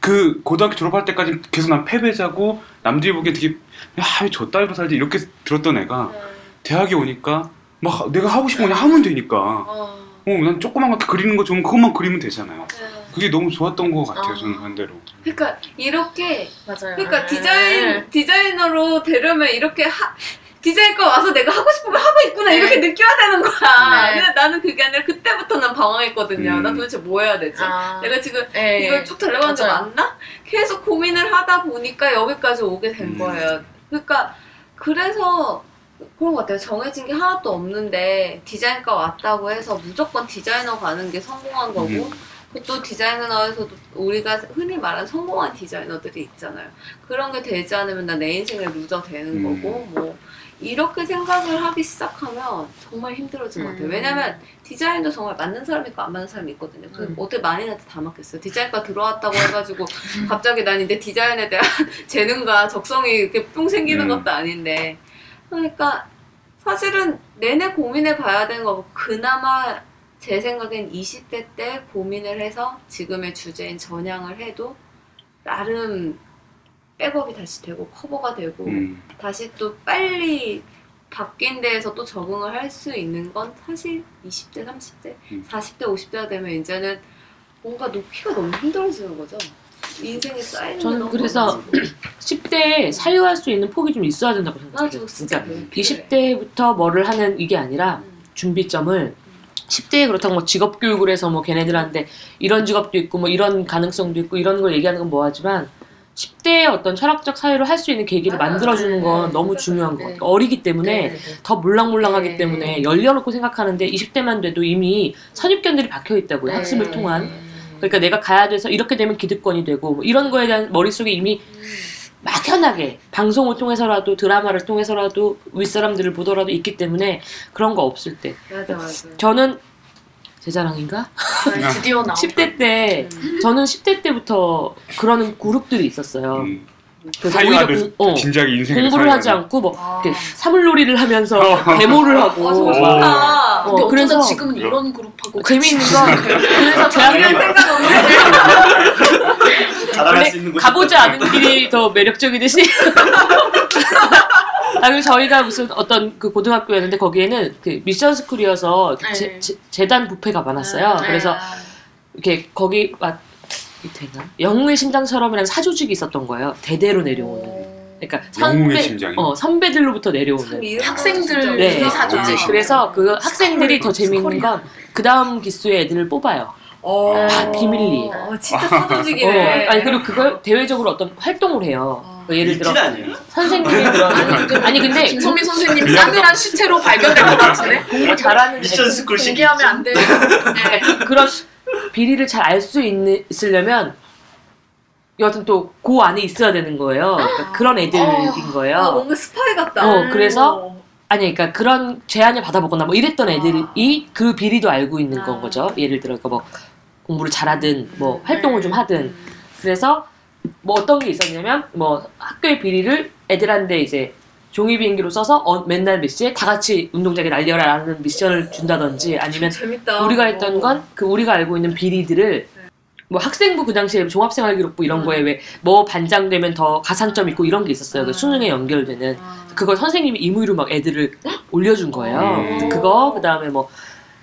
[SPEAKER 1] 그 고등학교 졸업할 때까지 계속 난 패배자고 남들이 보기엔 되게 야저 따위로 살지 이렇게 들었던 애가 대학에 오니까 막 내가 하고 싶은 거 그냥 하면 되니까
[SPEAKER 5] 어.
[SPEAKER 1] 어, 난 조그만 거 그리는 거 좋으면 그것만 그리면 되잖아요.
[SPEAKER 4] 네.
[SPEAKER 1] 그게 너무 좋았던 것 같아요,
[SPEAKER 5] 아.
[SPEAKER 1] 저는 반대로.
[SPEAKER 4] 그러니까 이렇게
[SPEAKER 5] 맞아요.
[SPEAKER 4] 그러니까
[SPEAKER 5] 네.
[SPEAKER 4] 디자인 디자이너로 되려면 이렇게 하, 디자인과 와서 내가 하고 싶은 걸 하고 있구나 이렇게 느껴야 되는 거야.
[SPEAKER 5] 네.
[SPEAKER 4] 근데 나는 그게 아니라 그때부터 난 방황했거든요.
[SPEAKER 1] 음.
[SPEAKER 4] 나 도대체 뭐 해야 되지?
[SPEAKER 5] 아.
[SPEAKER 4] 내가 지금
[SPEAKER 5] 네.
[SPEAKER 4] 이걸 쭉 달려가는 게. 맞나? 계속 고민을 하다 보니까 여기까지 오게 된
[SPEAKER 1] 음.
[SPEAKER 4] 거예요. 그러니까 그래서 그런 것 같아요. 정해진 게 하나도 없는데 디자인과 왔다고 해서 무조건 디자이너 가는 게 성공한 거고
[SPEAKER 1] 음.
[SPEAKER 4] 또 디자이너에서도 우리가 흔히 말하는 성공한 디자이너들이 있잖아요. 그런 게 되지 않으면 나 내 인생의 loser 되는
[SPEAKER 1] 음.
[SPEAKER 4] 거고 뭐 이렇게 생각을 하기 시작하면 정말 힘들어진 것 같아요.
[SPEAKER 5] 음.
[SPEAKER 4] 왜냐면 디자인도 정말 맞는 사람이 있고 안 맞는 사람이 있거든요. 그
[SPEAKER 5] 음.
[SPEAKER 4] 어떻게 만인한테 다 맞겠어요. 디자인과 들어왔다고 해가지고 [laughs] 갑자기 난 이제 디자인에 대한 [laughs] 재능과 적성이 이렇게 뿅 생기는
[SPEAKER 1] 음.
[SPEAKER 4] 것도 아닌데 그러니까 사실은 내내 고민해 봐야 되는 거고 그나마 제 생각엔 20대 때 고민을 해서 지금의 주제인 전향을 해도 나름 백업이 다시 되고 커버가 되고
[SPEAKER 1] 음.
[SPEAKER 4] 다시 또 빨리 바뀐 데에서 또 적응을 할 수 있는 건 사실 20대, 30대,
[SPEAKER 1] 음.
[SPEAKER 4] 40대, 50대가 되면 이제는 뭔가 놓기가 너무 힘들어지는 거죠. 인생에 쌓이는 게
[SPEAKER 2] 저는
[SPEAKER 4] 너무
[SPEAKER 2] 그래서
[SPEAKER 4] 많아지고.
[SPEAKER 2] 10대에 사유할 수 있는 폭이 좀 있어야 된다고 생각해요.
[SPEAKER 4] 나도 진짜
[SPEAKER 2] 그러니까
[SPEAKER 4] 그게 필요해.
[SPEAKER 2] 20대부터 뭐를 하는 이게 아니라
[SPEAKER 4] 음.
[SPEAKER 2] 준비점을 10대에 그렇다고 뭐 직업 교육을 해서 뭐 걔네들한테 이런 직업도 있고 뭐 이런 가능성도 있고 이런 걸 얘기하는 건 뭐하지만 10대의 어떤 철학적 사유를 할수 있는 계기를
[SPEAKER 4] 맞아요.
[SPEAKER 2] 만들어주는 건
[SPEAKER 4] 네,
[SPEAKER 2] 너무
[SPEAKER 4] 진짜
[SPEAKER 2] 중요한
[SPEAKER 5] 네.
[SPEAKER 2] 것 같아요. 어리기 때문에
[SPEAKER 5] 네, 네, 네.
[SPEAKER 2] 더 물랑물랑하기
[SPEAKER 5] 네.
[SPEAKER 2] 때문에 열려놓고 생각하는데 20대만 돼도 이미 선입견들이 박혀 있다고요.
[SPEAKER 5] 네.
[SPEAKER 2] 학습을 통한.
[SPEAKER 5] 네.
[SPEAKER 2] 그러니까 내가 가야 돼서 이렇게 되면 기득권이 되고 뭐 이런 거에 대한 머릿속에 이미
[SPEAKER 4] 음.
[SPEAKER 2] 막연하게 방송을 통해서라도 드라마를 통해서라도 윗사람들을 보더라도 있기 때문에 그런 거 없을 때
[SPEAKER 4] 맞아 맞아.
[SPEAKER 2] 저는 제 자랑인가?
[SPEAKER 5] 아, 드디어 나온 [laughs]
[SPEAKER 2] 10대 때
[SPEAKER 4] 음.
[SPEAKER 2] 저는 10대 때부터 그런 그룹들이 있었어요.
[SPEAKER 1] 음.
[SPEAKER 2] 그래서 오히려
[SPEAKER 1] 사유하듯
[SPEAKER 2] 공, 어,
[SPEAKER 1] 진작에 인생을
[SPEAKER 2] 공부를 하지. 않고 뭐
[SPEAKER 5] 아.
[SPEAKER 2] 이렇게 사물놀이를 하면서 데모를 하고
[SPEAKER 4] 아,
[SPEAKER 1] 오.
[SPEAKER 4] 좋다.
[SPEAKER 2] 어,
[SPEAKER 5] 근데
[SPEAKER 2] 그래서
[SPEAKER 5] 지금은 이런 그룹하고
[SPEAKER 2] 재미있는 건 그래서 대학교
[SPEAKER 4] 생각 없는데. [laughs]
[SPEAKER 3] 자랑할
[SPEAKER 2] 원래
[SPEAKER 3] 수 있는 곳이
[SPEAKER 2] 가보지. 않은 길이 더 매력적이듯이. [laughs] 아, 그리고 저희가 무슨 어떤 그 고등학교였는데 거기에는 그 미션 스쿨이어서
[SPEAKER 5] 네.
[SPEAKER 2] 제, 제- 재단 부페가 많았어요.
[SPEAKER 5] 네.
[SPEAKER 2] 그래서 이렇게 거기 막 되나 영웅의 심장처럼이라는 사조직이 있었던 거예요. 대대로 내려오는. 그러니까
[SPEAKER 1] 영웅의 심장이.
[SPEAKER 2] 어, 선배들로부터 내려오는.
[SPEAKER 5] 학생들
[SPEAKER 2] 네.
[SPEAKER 5] 사조직.
[SPEAKER 2] 그래서 그 학생들이 더 재미있는 건 그 다음 기수의 애들을 뽑아요.
[SPEAKER 4] 어.
[SPEAKER 2] 다 비밀리에.
[SPEAKER 4] 어, 진짜
[SPEAKER 2] 어,
[SPEAKER 4] 터득이네.
[SPEAKER 2] 아니 그리고 그걸 대외적으로 어떤 활동을 해요.
[SPEAKER 4] 어.
[SPEAKER 2] 그 예를 들어
[SPEAKER 3] 아니에요?
[SPEAKER 2] 선생님이 [laughs] 그런 아니 근데
[SPEAKER 5] 김선미 선생님 싸늘한 시체로 발견될 것 같은데
[SPEAKER 2] 공부 잘하는
[SPEAKER 3] 미션 스쿨 시기
[SPEAKER 5] 공개하면 안 돼. [laughs] 네.
[SPEAKER 2] 그런 비리를 잘 알 수 있으려면 여하튼 또 그 안에 있어야 되는 거예요. 그러니까 그런 애들인
[SPEAKER 4] 아,
[SPEAKER 2] 거예요.
[SPEAKER 4] 뭔가 스파이 같다.
[SPEAKER 2] 어, 그래서 아니 그러니까 그런 제안을 받아보거나 뭐 이랬던 애들이 그 비리도 알고 있는 건
[SPEAKER 4] 아.
[SPEAKER 2] 거죠. 예를 들어 그러니까 뭐 공부를 잘하든 뭐
[SPEAKER 4] 음.
[SPEAKER 2] 활동을 좀 하든 그래서 뭐 어떤 게 있었냐면 뭐 학교의 비리를 애들한테 이제 종이 비행기로 써서 어, 맨날 몇 시에 다 같이 운동장에 날려라라는 미션을 준다든지 아니면
[SPEAKER 4] 재밌다.
[SPEAKER 2] 우리가 했던 건
[SPEAKER 4] 어.
[SPEAKER 2] 그 우리가 알고 있는 비리들을 뭐 학생부 그 당시에 종합생활기록부 이런
[SPEAKER 4] 음.
[SPEAKER 2] 거에 왜 뭐 반장 되면 더 가산점 있고 이런 게 있었어요. 그
[SPEAKER 4] 음.
[SPEAKER 2] 수능에 연결되는
[SPEAKER 4] 아.
[SPEAKER 2] 그걸 선생님이 임의로 막 애들을 올려준 거예요.
[SPEAKER 1] 음.
[SPEAKER 2] 그거 그 다음에 뭐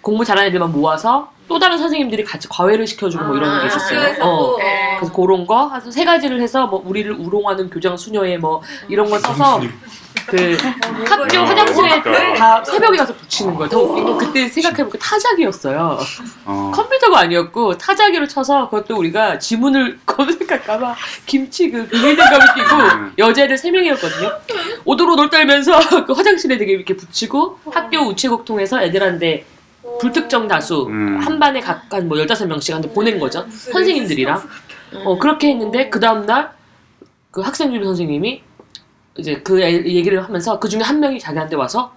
[SPEAKER 2] 공부 잘하는 애들만 모아서 또 다른 선생님들이 같이 과외를 시켜주고 뭐 이런 게
[SPEAKER 4] 아,
[SPEAKER 2] 있었어요.
[SPEAKER 4] 학교에서도,
[SPEAKER 2] 어.
[SPEAKER 4] 어.
[SPEAKER 2] 그래서 그런 거 한 세 가지를 해서 뭐 우리를 우롱하는 교장 수녀의 뭐 이런 거 써서 그 학교
[SPEAKER 1] 어,
[SPEAKER 2] 화장실에
[SPEAKER 1] 그러니까.
[SPEAKER 2] 다 새벽에 가서 붙이는 거예요. 더 웃긴 건 그때 생각해보니까 타자기였어요.
[SPEAKER 1] 어.
[SPEAKER 2] 컴퓨터가 아니었고 타자기로 쳐서 그것도 우리가 지문을 [laughs] 검색할까봐 김치 그 비닐장갑을 끼고
[SPEAKER 1] 음.
[SPEAKER 2] 여자애들 세 명이었거든요. 오돌오돌 떨면서 [laughs] 그 화장실에 되게 이렇게 붙이고 학교 우체국 통해서 애들한테 불특정 다수
[SPEAKER 1] 음.
[SPEAKER 2] 한 반에 각각 뭐 15명씩 한테 보낸 거죠.
[SPEAKER 4] 무슨
[SPEAKER 2] 선생님들이랑. 어, 그렇게 했는데 그 다음 날 그 학생 주임 선생님이 이제 그 애- 얘기를 하면서 그 중에 한 명이 자기한테 와서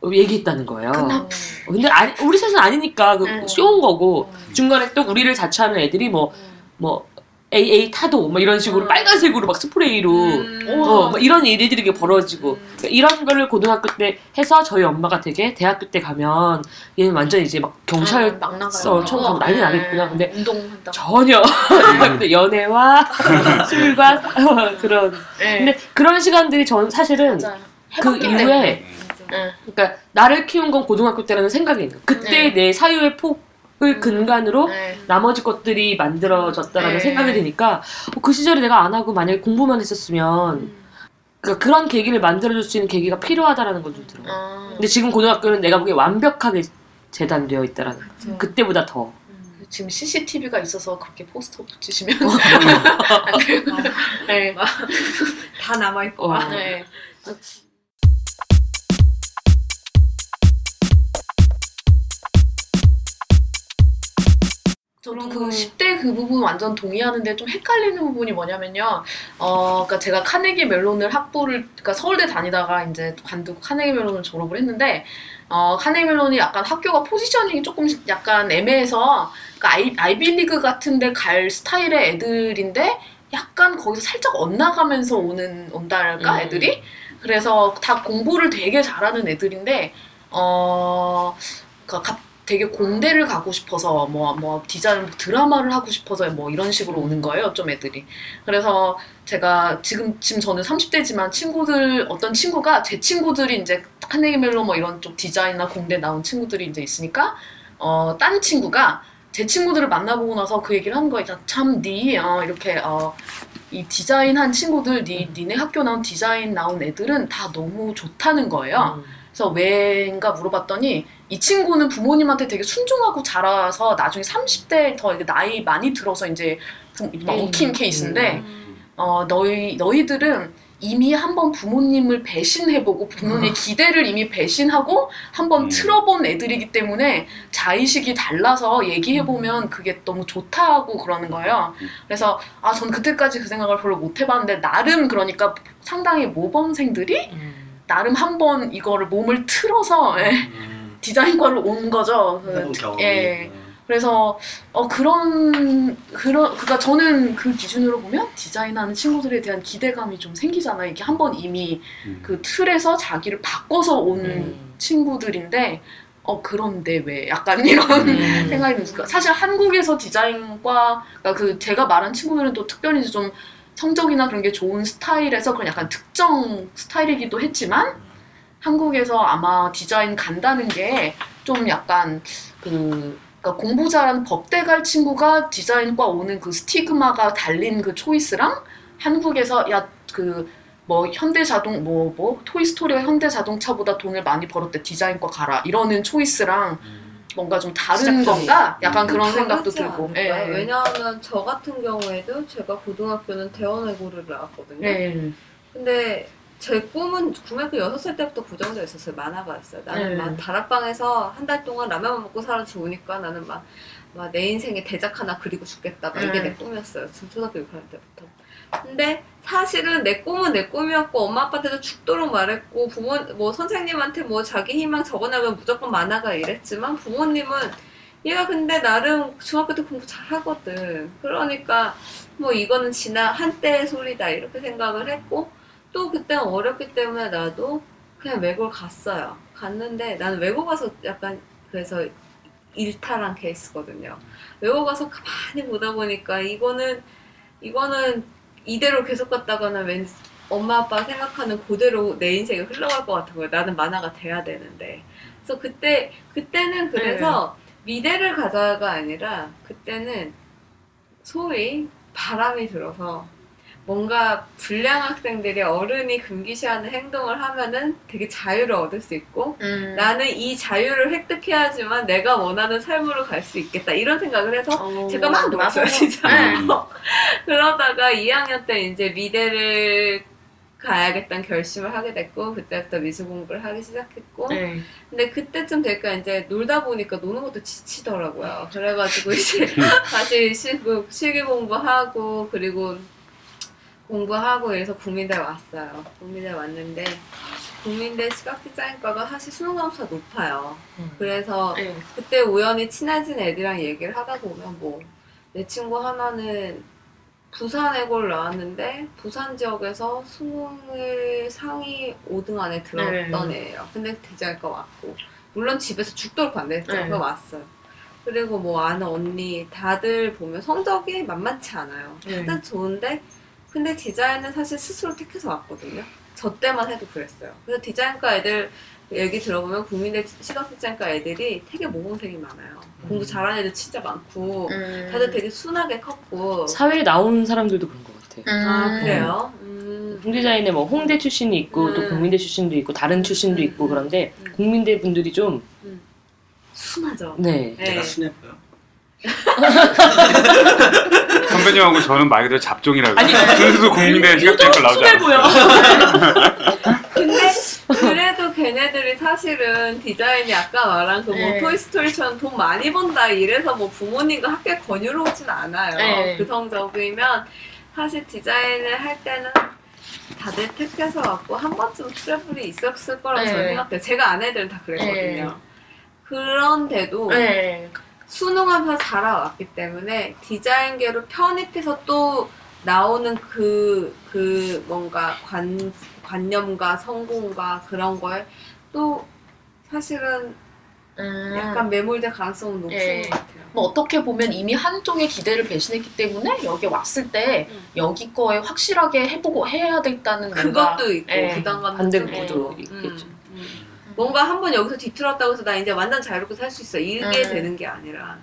[SPEAKER 2] 어, [gasps] 얘기했다는 거예요. 어, 근데 아니, 우리 셋은 아니니까 그
[SPEAKER 5] 음.
[SPEAKER 2] 쇼인 거고 중간에 또 우리를 자처하는 애들이 뭐 뭐 AA 타도 뭐 이런 식으로
[SPEAKER 4] 음.
[SPEAKER 2] 빨간색으로 막 스프레이로
[SPEAKER 4] 음.
[SPEAKER 2] 어, 뭐 이런 일들이 벌어지고 그러니까 이런 거를 고등학교 때 해서 저희 엄마가 되게 대학교 때 가면 얘는 완전 이제 막 경찰
[SPEAKER 5] 막 나가요.
[SPEAKER 2] 써 처음 가면 난리 나겠구나. 근데
[SPEAKER 5] 운동한다.
[SPEAKER 2] 전혀 근데 연애와 [laughs] 술과 [laughs] 그런
[SPEAKER 5] 네.
[SPEAKER 2] 근데 그런 시간들이 전 사실은
[SPEAKER 5] 맞아요.
[SPEAKER 2] 그 이후에.
[SPEAKER 5] 네.
[SPEAKER 2] 그러니까 나를 키운 건 고등학교 때라는 생각이 있는. 그때
[SPEAKER 5] 네.
[SPEAKER 2] 내 사유의 폭 을 근간으로
[SPEAKER 5] 네.
[SPEAKER 2] 나머지 것들이 만들어졌다라는
[SPEAKER 5] 네.
[SPEAKER 2] 생각이 드니까 어, 그 시절에 내가 안 하고 만약에 공부만 했었으면 그러니까 그런 계기를 만들어줄 수 있는 계기가 필요하다라는 건좀 들어요.
[SPEAKER 5] 아,
[SPEAKER 2] 근데 지금 고등학교는 내가 보기에 완벽하게 재단되어 있다라는 거.
[SPEAKER 4] 맞아.
[SPEAKER 2] 그때보다 더.
[SPEAKER 5] 지금 CCTV가 있어서 그렇게 포스터 붙이시면
[SPEAKER 2] 어. [laughs]
[SPEAKER 5] 안 돼요. 네.
[SPEAKER 4] 다 남아있고.
[SPEAKER 2] 어.
[SPEAKER 5] 네. 저도 그 10대 그 부분 완전 동의하는데 좀 헷갈리는 부분이 뭐냐면요. 어, 그러니까 제가 카네기 멜론을 학부를, 그러니까 서울대 다니다가 이제 관두고 카네기 멜론을 졸업을 했는데, 어, 카네기 멜론이 약간 학교가 포지셔닝이 조금 약간 애매해서, 그러니까 아이, 아이비리그 같은데 갈 스타일의 애들인데, 약간 거기서 살짝 엇나가면서 오는, 온달까,
[SPEAKER 2] 음.
[SPEAKER 5] 애들이? 그래서 다 공부를 되게 잘하는 애들인데, 어, 그러니까 갑- 되게 공대를 가고 싶어서 뭐 뭐 디자인 드라마를 하고 싶어서 뭐 이런 식으로 오는 거예요 좀 애들이. 그래서 제가 지금 지금 저는 30대지만 친구들 어떤 친구가 제 친구들이 이제 카네기 멜로 뭐 이런 쪽 디자인이나 공대 나온 친구들이 이제 있으니까 어 딴 친구가 제 친구들을 만나보고 나서 그 얘기를 하는 거예요. 참니 어, 이렇게 어, 이 디자인 한 친구들 니 니네 학교 나온 디자인 나온 애들은 다 너무 좋다는 거예요.
[SPEAKER 2] 음.
[SPEAKER 5] 그래서 왜인가 물어봤더니 이 친구는 부모님한테 되게 순종하고 자라서 나중에 30대 더 나이 많이 들어서 이제 좀막
[SPEAKER 2] 음.
[SPEAKER 5] 엉킨 케이스인데
[SPEAKER 4] 음.
[SPEAKER 5] 어 너희 너희들은 이미 한번 부모님을 배신해보고 부모님의 기대를 이미 배신하고 한번
[SPEAKER 1] 음.
[SPEAKER 5] 틀어본 애들이기 때문에 자의식이 달라서 얘기해보면 그게 너무 좋다고 그러는 거예요.
[SPEAKER 1] 음.
[SPEAKER 5] 그래서 아 전 그때까지 그 생각을 별로 못 해봤는데 나름 그러니까 상당히 모범생들이
[SPEAKER 2] 음.
[SPEAKER 5] 나름 한번 이거를 몸을 틀어서 예,
[SPEAKER 3] 음.
[SPEAKER 5] 디자인과를 온 거죠. 그,
[SPEAKER 3] 해본 경험이.
[SPEAKER 5] 예. 그래서 어 그런 그런 그러니까 저는 그 기준으로 보면 디자인하는 친구들에 대한 기대감이 좀 생기잖아요. 이게 한번 이미
[SPEAKER 1] 음.
[SPEAKER 5] 그 틀에서 자기를 바꿔서 온
[SPEAKER 2] 음.
[SPEAKER 5] 친구들인데 어 그런데 왜 약간 이런
[SPEAKER 2] 음. [laughs]
[SPEAKER 5] 생각이 드니까 사실 한국에서 디자인과 그러니까 그 제가 말한 친구들은 또 특별히 좀 성적이나 그런 게 좋은 스타일에서 그런 약간 특정 스타일이기도 했지만 한국에서 아마 디자인 간다는 게 좀 약간 그 그러니까 공부 잘하는 법대 갈 친구가 디자인과 오는 그 스티그마가 달린 그 초이스랑 한국에서 야 그 뭐 현대 자동 뭐뭐 토이스토리가 현대 자동차보다 돈을 많이 벌었대 디자인과 가라 이러는 초이스랑 뭔가 좀 다른. 건가? 약간 그런 생각도
[SPEAKER 4] 다르지
[SPEAKER 5] 들고.
[SPEAKER 4] 않을까요?
[SPEAKER 5] 예.
[SPEAKER 4] 왜냐하면 저 같은 경우에도 제가 고등학교는 대원외고를 나왔거든요.
[SPEAKER 5] 예.
[SPEAKER 4] 근데 제 꿈은 중학교 6살 때부터 고정되어 있었어요. 만화가 있어요. 나는
[SPEAKER 5] 네.
[SPEAKER 4] 막 다락방에서 한 달 동안 라면만 먹고 살아 죽으니까 나는 막, 막 내 인생에 대작 하나 그리고 죽겠다. 막 이게
[SPEAKER 5] 네.
[SPEAKER 4] 내 꿈이었어요. 지금 초등학교 6학년 때부터. 근데 사실은 내 꿈은 내 꿈이었고 엄마 아빠한테도 죽도록 말했고 부모 뭐 선생님한테 뭐 자기 희망 적어나면 무조건 만화가 이랬지만 부모님은 얘가 근데 나름 중학교 때 공부 잘하거든. 그러니까 뭐 이거는 지나 한때의 소리다 이렇게 생각을 했고 또 그때 어렸기 때문에 나도 그냥 외국을 갔어요. 갔는데 나는 외국 가서 약간 그래서 일탈한 케이스거든요. 외국 가서 가만히 보다 보니까 이거는 이거는 이대로 계속 갔다가는 왠지 엄마 아빠 생각하는 그대로 내 인생이 흘러갈 것 같은 거예요. 나는 만화가 돼야 되는데. 그래서 그때 그때는 그래서 미래를 가자가 아니라 그때는 소위 바람이 들어서 뭔가 불량 학생들이 어른이 금기시하는 행동을 하면은 되게 자유를 얻을 수 있고
[SPEAKER 5] 음.
[SPEAKER 4] 나는 이 자유를 획득해야지만 내가 원하는 삶으로 갈 수 있겠다 이런 생각을 해서
[SPEAKER 5] 어,
[SPEAKER 4] 제가 막
[SPEAKER 5] 놀았어요.
[SPEAKER 4] 진짜
[SPEAKER 5] 네. [laughs]
[SPEAKER 4] 그러다가 2학년 때 이제 미대를 가야겠다는 결심을 하게 됐고 그때부터 미술 공부를 하기 시작했고
[SPEAKER 5] 네.
[SPEAKER 4] 근데 그때쯤 되니까 이제 놀다 보니까 노는 것도 지치더라고요. 그래가지고 이제 [laughs] 다시 시, 그 실기 공부하고 그리고 공부하고 이래서 국민대 왔어요. 국민대 왔는데 국민대 시각디자인과가 사실 수능 점수가 높아요.
[SPEAKER 2] 음.
[SPEAKER 4] 그래서
[SPEAKER 5] 네.
[SPEAKER 4] 그때 우연히 친해진 애들이랑 얘기를 하다 보면 뭐 내 친구 하나는 부산외고를 나왔는데 부산 지역에서 수능을 상위 5등 안에 들었던 애예요. 근데 디자인과 왔고 물론 집에서 죽도록 반대했죠.
[SPEAKER 5] 네.
[SPEAKER 4] 그거 왔어요. 그리고 뭐 아는 언니 다들 보면 성적이 만만치 않아요.
[SPEAKER 5] 네.
[SPEAKER 4] 다들 좋은데 근데 디자인은 사실 스스로 택해서 왔거든요. 저 때만 해도 그랬어요. 그래서 디자인과 애들 얘기 들어보면 국민대 시각디자인과 애들이 되게 모범생이 많아요. 공부 잘하는 애들 진짜 많고
[SPEAKER 5] 음.
[SPEAKER 4] 다들 되게 순하게 컸고
[SPEAKER 2] 사회에 나온 사람들도 그런 것 같아.
[SPEAKER 5] 음.
[SPEAKER 4] 아 그래요? 음.
[SPEAKER 2] 홍디자인에 뭐 홍대 출신이 있고 또
[SPEAKER 4] 음.
[SPEAKER 2] 국민대 출신도 있고 다른 출신도 있고
[SPEAKER 4] 음.
[SPEAKER 2] 그런데
[SPEAKER 4] 음.
[SPEAKER 2] 국민대 분들이 좀
[SPEAKER 4] 순하죠.
[SPEAKER 2] 네.
[SPEAKER 4] 네.
[SPEAKER 3] 내가 순해 보여? [laughs]
[SPEAKER 1] 선배님하고 저는 말 그대로 잡종이라고.
[SPEAKER 2] 아니,
[SPEAKER 1] 순수 국민대 시각장과 나오지
[SPEAKER 2] 순해 보여.
[SPEAKER 1] 않았어요. [laughs]
[SPEAKER 4] 근데 그래도 걔네들이 사실은 디자인이 아까 말한 그 뭐
[SPEAKER 5] 네.
[SPEAKER 4] 토이스토리처럼 돈 많이 번다 이래서 뭐 부모님과 학교에 권유로 오진 않아요.
[SPEAKER 5] 네.
[SPEAKER 4] 그 성적이면 사실 디자인을 할 때는 다들 택해서 왔고 한 번쯤 트러블이 있었을 거라고
[SPEAKER 5] 네.
[SPEAKER 4] 저는 생각해요. 제가 아는 애들은 다 그랬거든요. 그런데도
[SPEAKER 5] 네.
[SPEAKER 4] 수능하면서 자라왔기 때문에 디자인계로 편입해서 또 나오는 그, 그 뭔가 관, 관념과 성공과 그런 거에 또 사실은
[SPEAKER 5] 음.
[SPEAKER 4] 약간 매몰될 가능성은 높은
[SPEAKER 5] 예.
[SPEAKER 4] 것 같아요.
[SPEAKER 5] 뭐 어떻게 보면 이미 한쪽의 기대를 배신했기 때문에 여기 왔을 때
[SPEAKER 4] 음.
[SPEAKER 5] 여기 거에 확실하게 해보고 해야 되겠다는 뭔가
[SPEAKER 4] 그것도 있고
[SPEAKER 5] 예.
[SPEAKER 4] 부담감도
[SPEAKER 2] 반대
[SPEAKER 4] 좀
[SPEAKER 2] 구도
[SPEAKER 4] 있고.
[SPEAKER 2] 있겠죠.
[SPEAKER 4] 음, 음. 뭔가 한 번 여기서 뒤틀었다고 해서 나 이제 완전 자유롭게 살 수 있어 이게
[SPEAKER 5] 음.
[SPEAKER 4] 되는 게 아니라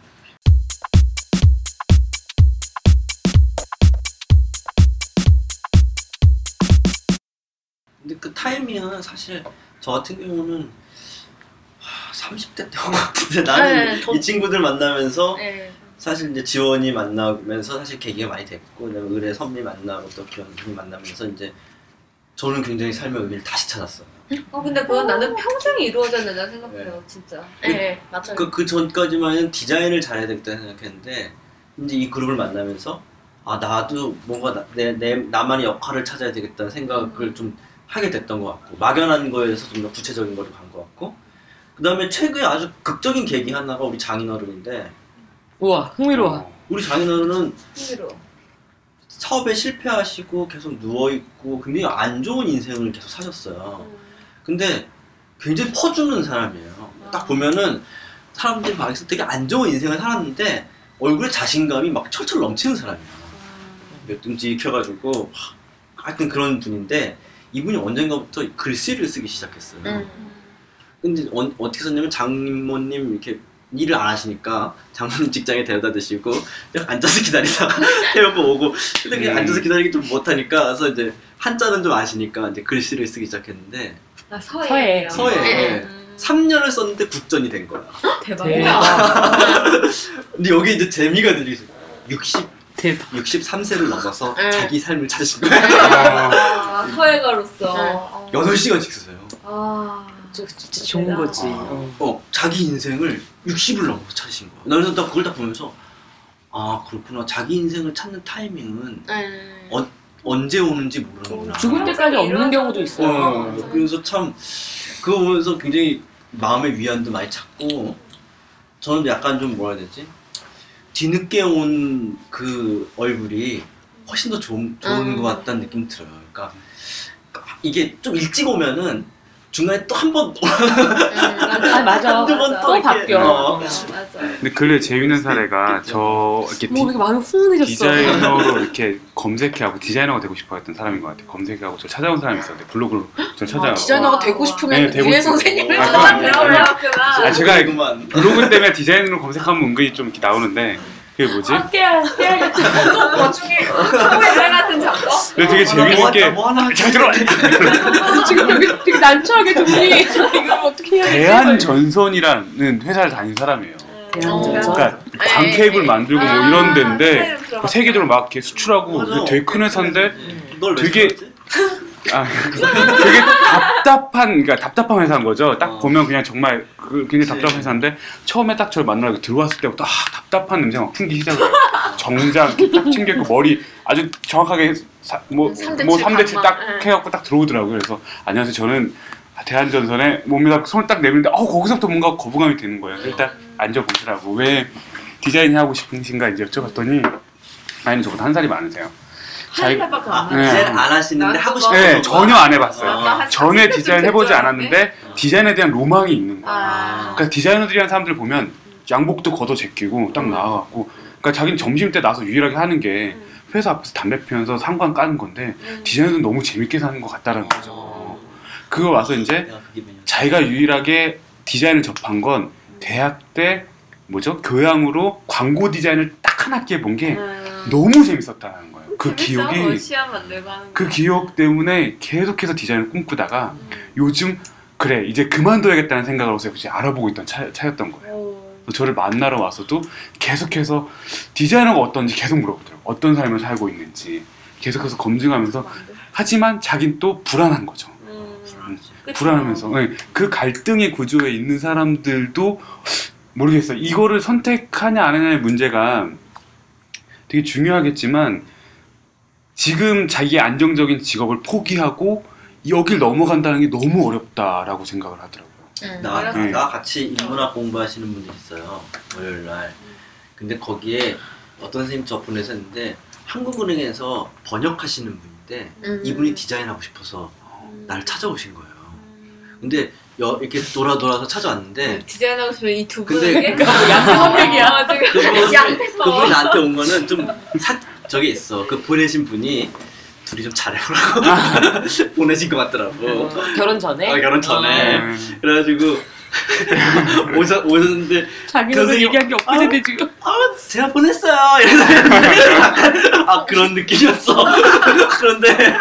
[SPEAKER 3] 근데 그 타이밍은 사실 저 같은 경우는 하, 30대 때인 것 같은데 나는
[SPEAKER 5] 네, 저-
[SPEAKER 3] 이 친구들 만나면서
[SPEAKER 5] 예.
[SPEAKER 3] 사실 이제 지원이 만나면서 사실 계기가 많이 됐고 그다음에 의뢰 선미 만나고 또 기원이 만나면서 이제 저는 굉장히 삶의 의미를 다시 찾았어요.
[SPEAKER 4] 어 근데 그건 나는 평생이 이루어져야 된다 생각해요 진짜
[SPEAKER 5] 예, 맞아요.
[SPEAKER 3] 그, 그 전까지만은 디자인을 잘해야 되겠다 생각했는데 이제 이 그룹을 만나면서 아 나도 뭔가 나, 내, 내 나만의 역할을 찾아야 되겠다는 생각을 좀 하게 됐던 것 같고 막연한 거에서 좀 더 구체적인 거로 간 것 같고 그 다음에 최근에 아주 극적인 계기 하나가 우리 장인어른인데
[SPEAKER 2] 우와 흥미로워.
[SPEAKER 1] 어.
[SPEAKER 3] 우리 장인어른은
[SPEAKER 4] 흥미로워
[SPEAKER 3] 사업에 실패하시고 계속 누워있고 굉장히 안 좋은 인생을 계속 사셨어요 근데 굉장히 퍼주는 사람이에요. 딱 보면은 사람들이 막에서 되게 안 좋은 인생을 살았는데 얼굴에 자신감이 막 철철 넘치는 사람이에요. 몇 등지 익혀가지고 하여튼 그런 분인데 이분이 언젠가부터 글씨를 쓰기 시작했어요.
[SPEAKER 5] 음.
[SPEAKER 3] 근데 어, 어떻게 썼냐면 장모님 이렇게 일을 안 하시니까 장모님 직장에 데려다 드시고 그냥 앉아서 기다리다가 [laughs] 태우고 오고 근데 그냥
[SPEAKER 1] 음.
[SPEAKER 3] 앉아서 기다리기 좀 못하니까 그래서 이제 한자는 좀 아시니까 이제 글씨를 쓰기 시작했는데
[SPEAKER 4] 아, 서예.
[SPEAKER 2] 서예.
[SPEAKER 3] 서예.
[SPEAKER 5] 예.
[SPEAKER 4] 음.
[SPEAKER 3] 3년을 썼는데 국전이 된 거야.
[SPEAKER 4] 대박이다.
[SPEAKER 3] 근데 여기 이제 재미가 들리죠. 60
[SPEAKER 2] 대박.
[SPEAKER 3] 63세를 넘어서
[SPEAKER 5] 네.
[SPEAKER 3] 자기 삶을 찾으신 거예요.
[SPEAKER 1] 아,
[SPEAKER 4] 아.
[SPEAKER 5] 네.
[SPEAKER 4] 어.
[SPEAKER 3] 8시간씩 쓰세요.
[SPEAKER 4] 아.
[SPEAKER 2] 저 진짜 좋은 거지. 어.
[SPEAKER 3] 어, 자기 인생을 60을 넘어서 찾으신 거야. 나는 딱 그걸 딱 보면서 아, 그렇구나. 자기 인생을 찾는 타이밍은
[SPEAKER 5] 네.
[SPEAKER 3] 어, 언제 오는지 모르는구나.
[SPEAKER 2] 죽을 때까지 없는 경우도 있어요.
[SPEAKER 3] 어, 그래서 참 그거 보면서 굉장히 마음의 위안도 많이 찾고 저는 약간 좀 뭐라 해야 되지 뒤늦게 온 그 얼굴이 훨씬 더 좋은, 좋은
[SPEAKER 5] 음.
[SPEAKER 3] 것 같다는 느낌이 들어요. 그러니까 이게 좀 일찍 오면은 중간에 또
[SPEAKER 2] 한번아 맞아.
[SPEAKER 3] 한두
[SPEAKER 2] 번또
[SPEAKER 3] 이렇게,
[SPEAKER 2] 바뀌어.
[SPEAKER 3] 어.
[SPEAKER 4] 맞아.
[SPEAKER 1] 근데 근래 재밌는 사례가 저 이렇게
[SPEAKER 2] 뭐
[SPEAKER 1] 디,
[SPEAKER 2] 이렇게 마음이 훈훈해졌어.
[SPEAKER 1] 디자이너로 이렇게 검색해하고 디자이너가 되고 싶어했던 사람인 것 같아요. 검색하고 저 찾아온 사람이 있었는데 블로그로 저. 아,
[SPEAKER 5] 디자이너가
[SPEAKER 4] 와.
[SPEAKER 5] 되고 싶으면
[SPEAKER 1] 네, 되고
[SPEAKER 5] 유해. 선생님을
[SPEAKER 1] 아,
[SPEAKER 5] 찾아내요.
[SPEAKER 4] 그렇구나.
[SPEAKER 1] 아, 제가
[SPEAKER 3] 그만
[SPEAKER 1] 블로그 때문에 디자인으로 검색하면 은근히 좀 이렇게 나오는데 그게 뭐지?
[SPEAKER 2] 아, 깨알, 깨알같이.
[SPEAKER 4] 또 나중에 소외 같은 작업?
[SPEAKER 1] 근데 되게 재밌는 게
[SPEAKER 3] 뭐 하나
[SPEAKER 1] 잘 들어.
[SPEAKER 2] 지금 되게, 되게 난처하게 두 분이 이걸 어떻게 해야 되지?
[SPEAKER 1] 대한전선이라는 회사를 다닌 사람이에요. 그러니까
[SPEAKER 5] 네,
[SPEAKER 1] 광케이블
[SPEAKER 5] 네.
[SPEAKER 1] 만들고 뭐
[SPEAKER 4] 아,
[SPEAKER 1] 이런 데인데
[SPEAKER 4] 들어봤다.
[SPEAKER 1] 그 세계적으로 막 이렇게 수출하고
[SPEAKER 3] 맞아.
[SPEAKER 1] 되게 큰 회사인데
[SPEAKER 3] 널왜
[SPEAKER 1] 되게-
[SPEAKER 3] 좋아하지?
[SPEAKER 1] 아, 되게 답답한 그러니까 답답한 회사인 거죠. 딱
[SPEAKER 3] 어.
[SPEAKER 1] 보면 그냥 정말 그 굉장히. 답답한 회사인데 처음에 딱 저를 만나고 들어왔을 때부터 아, 답답한 냄새가 막 풍기기 시작해요. [laughs] 정장 이렇게 딱 챙겼고 머리 아주 정확하게 사, 뭐,
[SPEAKER 5] 삼대칠
[SPEAKER 1] 뭐 3대칠 딱
[SPEAKER 5] 각막, 예.
[SPEAKER 1] 해갖고 딱 들어오더라고요. 그래서 안녕하세요. 저는 대한전선에 몸에다 손을 딱 내밀는데 어 거기서부터 뭔가 거부감이 드는 거예요. 일단 앉아보시라고 왜 디자인 하고 싶으신가 이제 여쭤봤더니 아니 저보다 한 살이 많으세요.
[SPEAKER 4] 살밖에
[SPEAKER 3] 아,
[SPEAKER 4] 안
[SPEAKER 1] 네.
[SPEAKER 4] 나.
[SPEAKER 3] 디자인 안 하시는데 하고
[SPEAKER 4] 뭐-
[SPEAKER 3] 싶어서
[SPEAKER 1] 네,
[SPEAKER 3] 그런
[SPEAKER 1] 전혀? 안 해봤어요.
[SPEAKER 3] 아.
[SPEAKER 4] 한
[SPEAKER 1] 전에
[SPEAKER 4] 30대
[SPEAKER 1] 디자인
[SPEAKER 4] 쯤
[SPEAKER 1] 해보지
[SPEAKER 4] 될
[SPEAKER 1] 않았는데 디자인에 대한 로망이 있는 거예요.
[SPEAKER 4] 아.
[SPEAKER 1] 그러니까 디자이너들이란 사람들 보면 양복도 걷어 제끼고 딱 나와갖고 그러니까 자기는 점심 때 나서 유일하게 하는 게 회사 앞에서 담배 피면서 상관 까는 건데
[SPEAKER 4] 음.
[SPEAKER 1] 디자이너는 너무 재밌게 사는 것 같다라는 거죠. 그거 와서 이제
[SPEAKER 3] 내가 그게 매년.
[SPEAKER 1] 자기가 유일하게 디자인을 접한 건 대학 때 뭐죠 교양으로 광고 디자인을 딱 한 학기 해본 게
[SPEAKER 4] 음.
[SPEAKER 1] 너무 재밌었다는. 그? 기억이
[SPEAKER 4] 뭐 시험 만들고 하는
[SPEAKER 1] 그
[SPEAKER 4] 거.
[SPEAKER 1] 기억 때문에 계속해서 디자인을 꿈꾸다가 요즘 그래 이제 그만둬야겠다는 생각을 해서 이제 알아보고 있던 차, 차였던 거예요.
[SPEAKER 4] 오.
[SPEAKER 1] 저를 만나러 와서도 계속해서 디자이너가 어떤지 계속 물어보더라고요. 어떤 삶을 살고 있는지 계속해서 검증하면서 하지만 자긴 또 불안한 거죠.
[SPEAKER 4] 음.
[SPEAKER 1] 불안하면서 네, 그 갈등의 구조에 있는 사람들도 모르겠어요. 이거를 선택하냐 안 하냐의 문제가 되게 중요하겠지만 지금 자기의 안정적인 직업을 포기하고 여길 넘어간다는 게 너무 어렵다라고 생각을 하더라고요.
[SPEAKER 5] 음.
[SPEAKER 3] 나,
[SPEAKER 1] 네.
[SPEAKER 3] 나 같이 인문학 공부하시는 분이 있어요. 월요일 날. 근데 거기에 어떤 선생님 저 보내서 했는데 한국은행에서 번역하시는 분인데
[SPEAKER 5] 음.
[SPEAKER 3] 이분이 디자인하고 싶어서 날 찾아오신 거예요. 근데 여, 이렇게 돌아 돌아서 찾아왔는데
[SPEAKER 4] 디자인하고 싶으면 이두
[SPEAKER 3] 근데
[SPEAKER 4] 분에게
[SPEAKER 3] 그-
[SPEAKER 2] 양대 선택이야.
[SPEAKER 4] 지금
[SPEAKER 3] 그분,
[SPEAKER 4] 양대서.
[SPEAKER 3] 그분이 나한테 온 거는 좀 사, 저기 있어. 그 보내신 분이 둘이 좀 잘해보라고 [laughs] 보내신 것 같더라고.
[SPEAKER 2] 결혼 전에.
[SPEAKER 3] 아, 결혼 전에.
[SPEAKER 1] 음,
[SPEAKER 3] 그래가지고 [laughs] 오셨, 오셨는데
[SPEAKER 2] 자기는
[SPEAKER 3] 선생님-
[SPEAKER 2] 얘기한 게 엊그제인데 지금.
[SPEAKER 3] 아 제가 보냈어요 이래서 아 그런 느낌이었어 [laughs] 그런데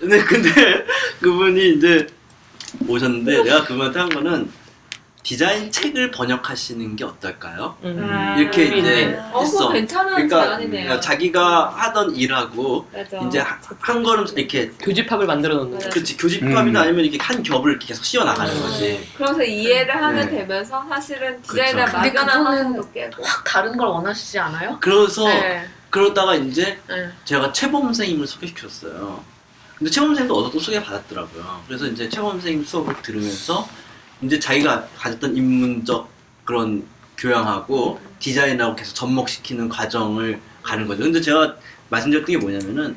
[SPEAKER 3] 네 근데 그분이 이제 오셨는데 내가 그분한테 한 거는 디자인 책을 번역하시는 게 어떨까요?
[SPEAKER 2] 음.
[SPEAKER 3] 이렇게
[SPEAKER 2] 의미
[SPEAKER 3] 이제
[SPEAKER 2] 있네.
[SPEAKER 4] 어,
[SPEAKER 3] 있어.
[SPEAKER 4] 그거 괜찮은
[SPEAKER 3] 그러니까
[SPEAKER 4] 제안이네요.
[SPEAKER 3] 자기가 하던 일하고
[SPEAKER 4] 맞아.
[SPEAKER 3] 이제 하- 한 걸음 이렇게
[SPEAKER 2] 교집합을 만들어 놓는 거.
[SPEAKER 3] 그치 교집합이나
[SPEAKER 1] 음.
[SPEAKER 3] 아니면 이렇게 한 겹을 이렇게 계속 씌워 나가는
[SPEAKER 2] 음.
[SPEAKER 3] 거지.
[SPEAKER 4] 그러면서 이해를 하면
[SPEAKER 3] 네.
[SPEAKER 4] 되면서 사실은 디자인에
[SPEAKER 3] 그쵸.
[SPEAKER 5] 근데
[SPEAKER 4] 막연한 환상도 깨고.
[SPEAKER 5] 확 다른 걸 원하시지 않아요?
[SPEAKER 3] 그래서
[SPEAKER 5] 네.
[SPEAKER 3] 그러다가 이제
[SPEAKER 5] 네.
[SPEAKER 3] 제가 최범 선생님을 소개시켰어요. 근데 최범 선생님도 어디서 또 소개받았더라고요. 그래서 이제 최범 선생님 수업을 들으면서 이제 자기가 가졌던 인문적 그런 교양하고 디자인하고 계속 접목시키는 과정을 가는 거죠. 근데 제가 말씀드렸던 게 뭐냐면은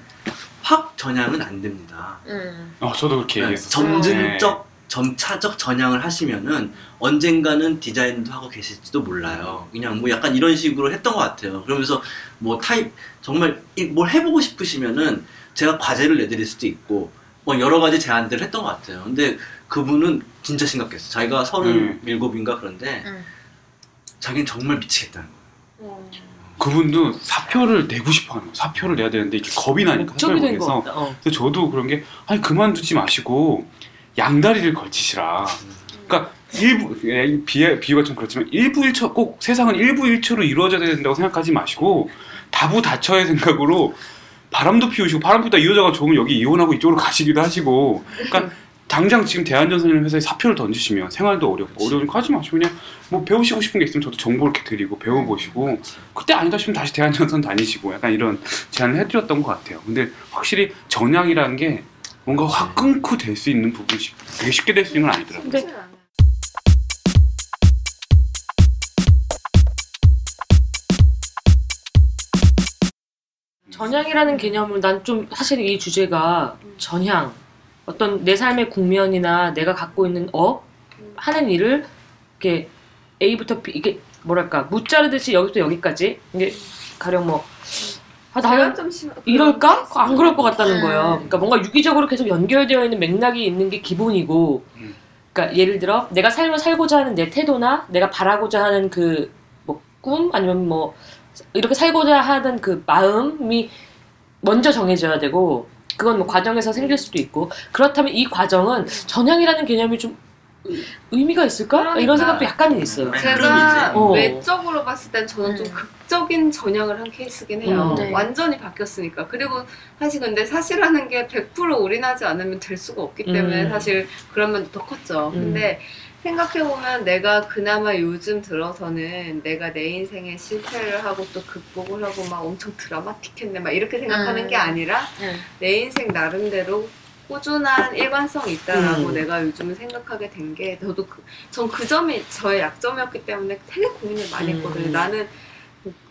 [SPEAKER 3] 확 전향은 안 됩니다.
[SPEAKER 5] 음.
[SPEAKER 1] 어, 저도 그렇게
[SPEAKER 3] 네,
[SPEAKER 1] 얘기했어요.
[SPEAKER 3] 점진적 점차적 전향을 하시면은 언젠가는 디자인도 하고 계실지도 몰라요. 그냥 뭐 약간 이런 식으로 했던 것 같아요. 그러면서 뭐 타입 정말 이- 뭘 해보고 싶으시면은 제가 과제를 내드릴 수도 있고 뭐 여러 가지 제안들을 했던 것 같아요. 근데 그분은 진짜 심각했어. 자기가 서른일곱인가 그런데
[SPEAKER 5] 음.
[SPEAKER 3] 자기는 정말 미치겠다는 거예요.
[SPEAKER 4] 어.
[SPEAKER 1] 그분도 사표를 내고 싶어 하는 거예요. 사표를 내야 되는데 이게 겁이 나니까 사표를
[SPEAKER 2] 된거 같다. 어.
[SPEAKER 1] 그래서 저도 그런 게 아니 그만두지 마시고 양다리를 걸치시라. 그러니까 일부 예, 비 비유가 좀 그렇지만 일부 일처 꼭 세상은 일부 일처로 이루어져야 된다고 생각하지 마시고 다부다처의 생각으로 바람도 피우시고 바람 피우다 이호자가 좋으면 여기 이혼하고 이쪽으로 가시기도 하시고. 그러니까 당장 지금 대한전선이라는 회사에 사표를 던지시면 생활도 어렵고 어려우니까 하지 마시고 그냥 뭐 배우시고 싶은 게 있으면 저도 정보 이렇게 드리고 배워보시고 그때 아니다 싶으면 다시 대한전선 다니시고 약간 이런 제안을 해드렸던 것 같아요. 근데 확실히 전향이라는 게 뭔가 확 끊고 될 수 있는 부분이 쉽- 되게 쉽게 될 수 있는 건 아니더라고요.
[SPEAKER 2] 근데 전향이라는 개념을 난 좀 사실 이 주제가 전향 어떤 내 삶의 국면이나 내가 갖고 있는 업 하는 일을 이렇게 A부터 B 이게 뭐랄까 무자르듯이 여기부터 여기까지 이게 가령 뭐 아, 나는
[SPEAKER 4] 좀 심-
[SPEAKER 2] 이럴까? 안 그럴 것 같다는
[SPEAKER 5] 음.
[SPEAKER 2] 거예요. 그러니까 뭔가 유기적으로 계속 연결되어 있는 맥락이 있는 게 기본이고,
[SPEAKER 1] 음.
[SPEAKER 2] 그러니까 예를 들어 내가 삶을 살고자 하는 내 태도나 내가 바라고자 하는 그 뭐 꿈 아니면 뭐 이렇게 살고자 하는 그 마음이 먼저 정해져야 되고, 그건 뭐 과정에서 생길 수도 있고 그렇다면 이 과정은 전향이라는 개념이 좀 의- 의미가 있을까?
[SPEAKER 4] 그러니까.
[SPEAKER 2] 이런 생각도 약간은 있어요.
[SPEAKER 4] 제가
[SPEAKER 2] 어.
[SPEAKER 4] 외적으로 봤을 땐 저는 좀
[SPEAKER 5] 음.
[SPEAKER 4] 극적인 전향을 한 케이스긴 해요.
[SPEAKER 2] 음,
[SPEAKER 5] 네.
[SPEAKER 4] 완전히 바뀌었으니까. 그리고 사실 근데 사실하는 게 100% 올인하지 않으면 될 수가 없기 때문에
[SPEAKER 2] 음.
[SPEAKER 4] 사실 그러면 더 컸죠.
[SPEAKER 2] 음.
[SPEAKER 4] 근데 생각해보면 내가 그나마 요즘 들어서는 내가 내 인생에 실패를 하고 또 극복을 하고 막 엄청 드라마틱했네 막 이렇게 생각하는
[SPEAKER 5] 음.
[SPEAKER 4] 게 아니라
[SPEAKER 5] 네.
[SPEAKER 4] 내 인생 나름대로 꾸준한 일관성이 있다라고
[SPEAKER 2] 음.
[SPEAKER 4] 내가 요즘 생각하게 된 게 저도 그, 전 그 점이 저의 약점이었기 때문에 되게 고민을 많이
[SPEAKER 2] 음.
[SPEAKER 4] 했거든요. 나는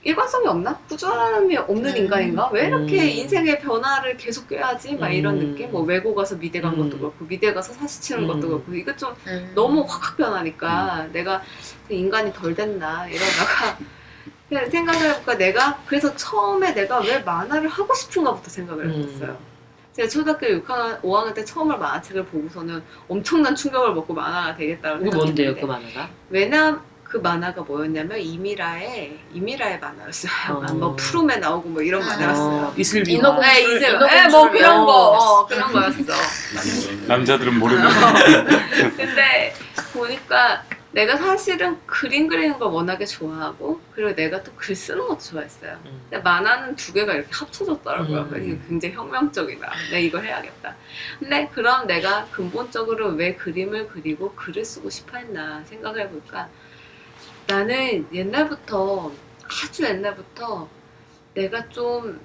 [SPEAKER 4] 일관성이 없나? 꾸준함이 없는
[SPEAKER 5] 음.
[SPEAKER 4] 인간인가? 왜 이렇게
[SPEAKER 2] 음.
[SPEAKER 4] 인생의 변화를 계속 껴야지? 막 이런
[SPEAKER 2] 음.
[SPEAKER 4] 느낌? 뭐 외고 가서 미대 간
[SPEAKER 2] 음.
[SPEAKER 4] 것도 그렇고 미대 가서 사시 치는
[SPEAKER 2] 음.
[SPEAKER 4] 것도 그렇고 이거 좀
[SPEAKER 5] 음.
[SPEAKER 4] 너무 확확 변하니까 내가 인간이 덜 됐나 이러다가 [laughs] 생각을 해보니까 내가 그래서 처음에 내가 왜 만화를 하고 싶은가부터 생각을
[SPEAKER 2] 음.
[SPEAKER 4] 해봤어요. 제가 초등학교 6학년, 5학년 때 처음으로 만화책을 보고서는 엄청난 충격을 먹고 만화가 되겠다고
[SPEAKER 2] 이게 뭔데요, 그
[SPEAKER 4] 생각했는데
[SPEAKER 2] 만화가?
[SPEAKER 4] 왜냐 그 만화가 뭐였냐면 이미라의 이미라의 만화였어요.
[SPEAKER 2] 어.
[SPEAKER 4] 뭐 푸름에 나오고 뭐 이런 만화였어요.
[SPEAKER 2] 어, 이슬 비.
[SPEAKER 5] 인어공주.
[SPEAKER 4] 네, 이제
[SPEAKER 5] 인어공주를
[SPEAKER 4] 네, 뭐 그런. 거 어, 그런 거였어.
[SPEAKER 1] 남자들은 모르는 [laughs]
[SPEAKER 4] 근데 보니까 내가 사실은 그림 그리는 걸 워낙에 좋아하고 그리고 내가 또 글 쓰는 것도 좋아했어요.
[SPEAKER 2] 음.
[SPEAKER 4] 근데 만화는 두 개가 이렇게 합쳐졌더라고요.
[SPEAKER 2] 음.
[SPEAKER 4] 이게 굉장히 혁명적이다. 내가 이걸 해야겠다. 근데 그럼 내가 근본적으로 왜 그림을 그리고 글을 쓰고 싶어 했나 생각을 해볼까? 나는 옛날부터 아주 옛날부터 내가 좀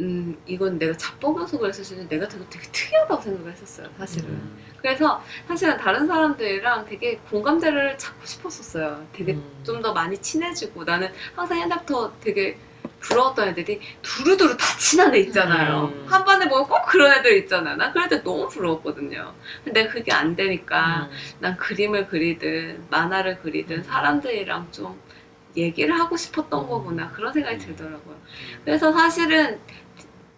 [SPEAKER 4] 음, 이건 내가 자뻑여서 그랬을 수 있는데 내가 되게, 되게 특이하다고 생각을 했었어요, 사실은.
[SPEAKER 2] 음.
[SPEAKER 4] 그래서 사실은 다른 사람들이랑 되게 공감대를 찾고 싶었었어요. 되게
[SPEAKER 2] 음.
[SPEAKER 4] 좀더 많이 친해지고 나는 항상 옛날부터 되게 부러웠던 애들이 두루두루 다 친한 애 있잖아요.
[SPEAKER 2] 음.
[SPEAKER 4] 한 반에 보면 꼭 그런 애들 있잖아요. 난 그럴 때 너무 부러웠거든요. 근데 그게 안 되니까
[SPEAKER 2] 음.
[SPEAKER 4] 난 그림을 그리든 만화를 그리든 사람들이랑 좀 얘기를 하고 싶었던 거구나 그런 생각이 들더라고요. 그래서 사실은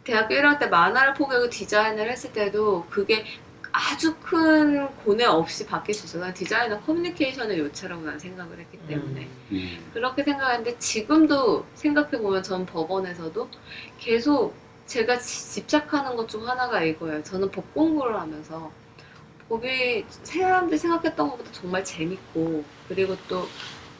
[SPEAKER 4] 대학교 1학년 때 만화를 포기하고 디자인을 했을 때도 그게 아주 큰 고뇌 없이 바뀔 수 있어요. 난 디자인은 커뮤니케이션의 요체라고 난 생각을 했기 때문에
[SPEAKER 1] 음.
[SPEAKER 4] 그렇게 생각했는데 지금도 생각해보면 전 법원에서도 계속 제가 지- 집착하는 것 중 하나가 이거예요. 저는 법 공부를 하면서 법이 사람들이 생각했던 것보다 정말 재밌고 그리고 또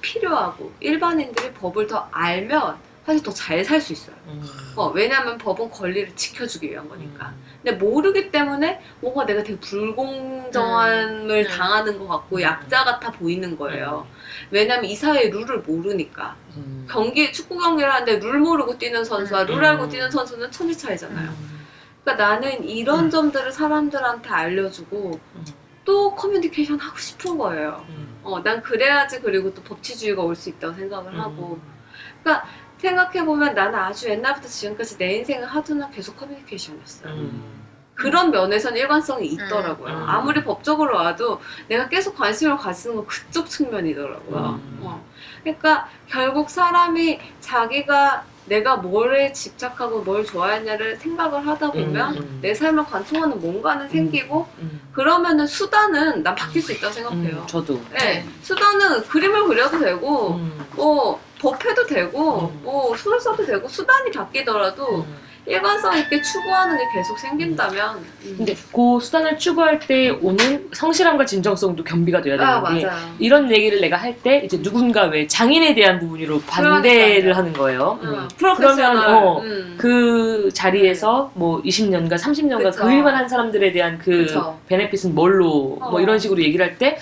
[SPEAKER 4] 필요하고 일반인들이 법을 더 알면 사실 더 잘 살 수 있어요.
[SPEAKER 2] 음.
[SPEAKER 4] 어, 왜냐하면 법은 권리를 지켜주기 위한 거니까. 근데 모르기 때문에 뭔가 내가 되게 불공정함을
[SPEAKER 5] 음.
[SPEAKER 4] 당하는 것 같고 약자 같아 보이는 거예요. 왜냐면 이 사회의 룰을 모르니까.
[SPEAKER 2] 음.
[SPEAKER 4] 경기 축구 경기를 하는데 룰 모르고 뛰는 선수와 룰
[SPEAKER 2] 음.
[SPEAKER 4] 알고 뛰는 선수는 천지 차이잖아요.
[SPEAKER 2] 음.
[SPEAKER 4] 그러니까 나는 이런
[SPEAKER 2] 음.
[SPEAKER 4] 점들을 사람들한테 알려주고
[SPEAKER 2] 음.
[SPEAKER 4] 또 커뮤니케이션 하고 싶은 거예요.
[SPEAKER 2] 음.
[SPEAKER 4] 어, 난 그래야지 그리고 또 법치주의가 올 수 있다고 생각을
[SPEAKER 2] 음.
[SPEAKER 4] 하고. 그러니까 생각해보면 나는 아주 옛날부터 지금까지 내 인생을 하도는 계속 커뮤니케이션이었어요.
[SPEAKER 2] 음.
[SPEAKER 4] 그런 면에서는 일관성이 있더라고요.
[SPEAKER 2] 음.
[SPEAKER 4] 아무리 법적으로 와도 내가 계속 관심을 가지는 건 그쪽 측면이더라고요.
[SPEAKER 2] 음.
[SPEAKER 4] 어. 그러니까 결국 사람이 자기가 내가 뭐에 집착하고 뭘 좋아했냐를 생각을 하다 보면
[SPEAKER 2] 음, 음.
[SPEAKER 4] 내 삶을 관통하는 뭔가는 생기고
[SPEAKER 2] 음.
[SPEAKER 4] 그러면은 수단은 난 바뀔 수 있다고 생각해요.
[SPEAKER 2] 음, 저도.
[SPEAKER 4] 네, 수단은 그림을 그려도 되고
[SPEAKER 2] 음.
[SPEAKER 4] 뭐 법해도 되고
[SPEAKER 2] 음.
[SPEAKER 4] 뭐 소설 써도 되고 수단이 바뀌더라도
[SPEAKER 2] 음.
[SPEAKER 4] 일관성 있게 추구하는 게 계속 생긴다면 음.
[SPEAKER 2] 근데 그 수단을 추구할 때 오는 성실함과 진정성도 겸비가 돼야
[SPEAKER 4] 아
[SPEAKER 2] 되는 게
[SPEAKER 4] 맞아요.
[SPEAKER 2] 이런 얘기를 내가 할 때 이제 누군가 왜 장인에 대한 부분으로 반대를
[SPEAKER 4] 그러니까요.
[SPEAKER 2] 하는 거예요.
[SPEAKER 4] 음,
[SPEAKER 2] 음. 그러면, 어,
[SPEAKER 4] 음.
[SPEAKER 2] 그 자리에서 뭐 20년간 30년간
[SPEAKER 4] 그쵸.
[SPEAKER 2] 그 일만 한 사람들에 대한 그
[SPEAKER 4] 그쵸.
[SPEAKER 2] 베네핏은 뭘로
[SPEAKER 4] 어.
[SPEAKER 2] 뭐 이런 식으로 얘기를 할 때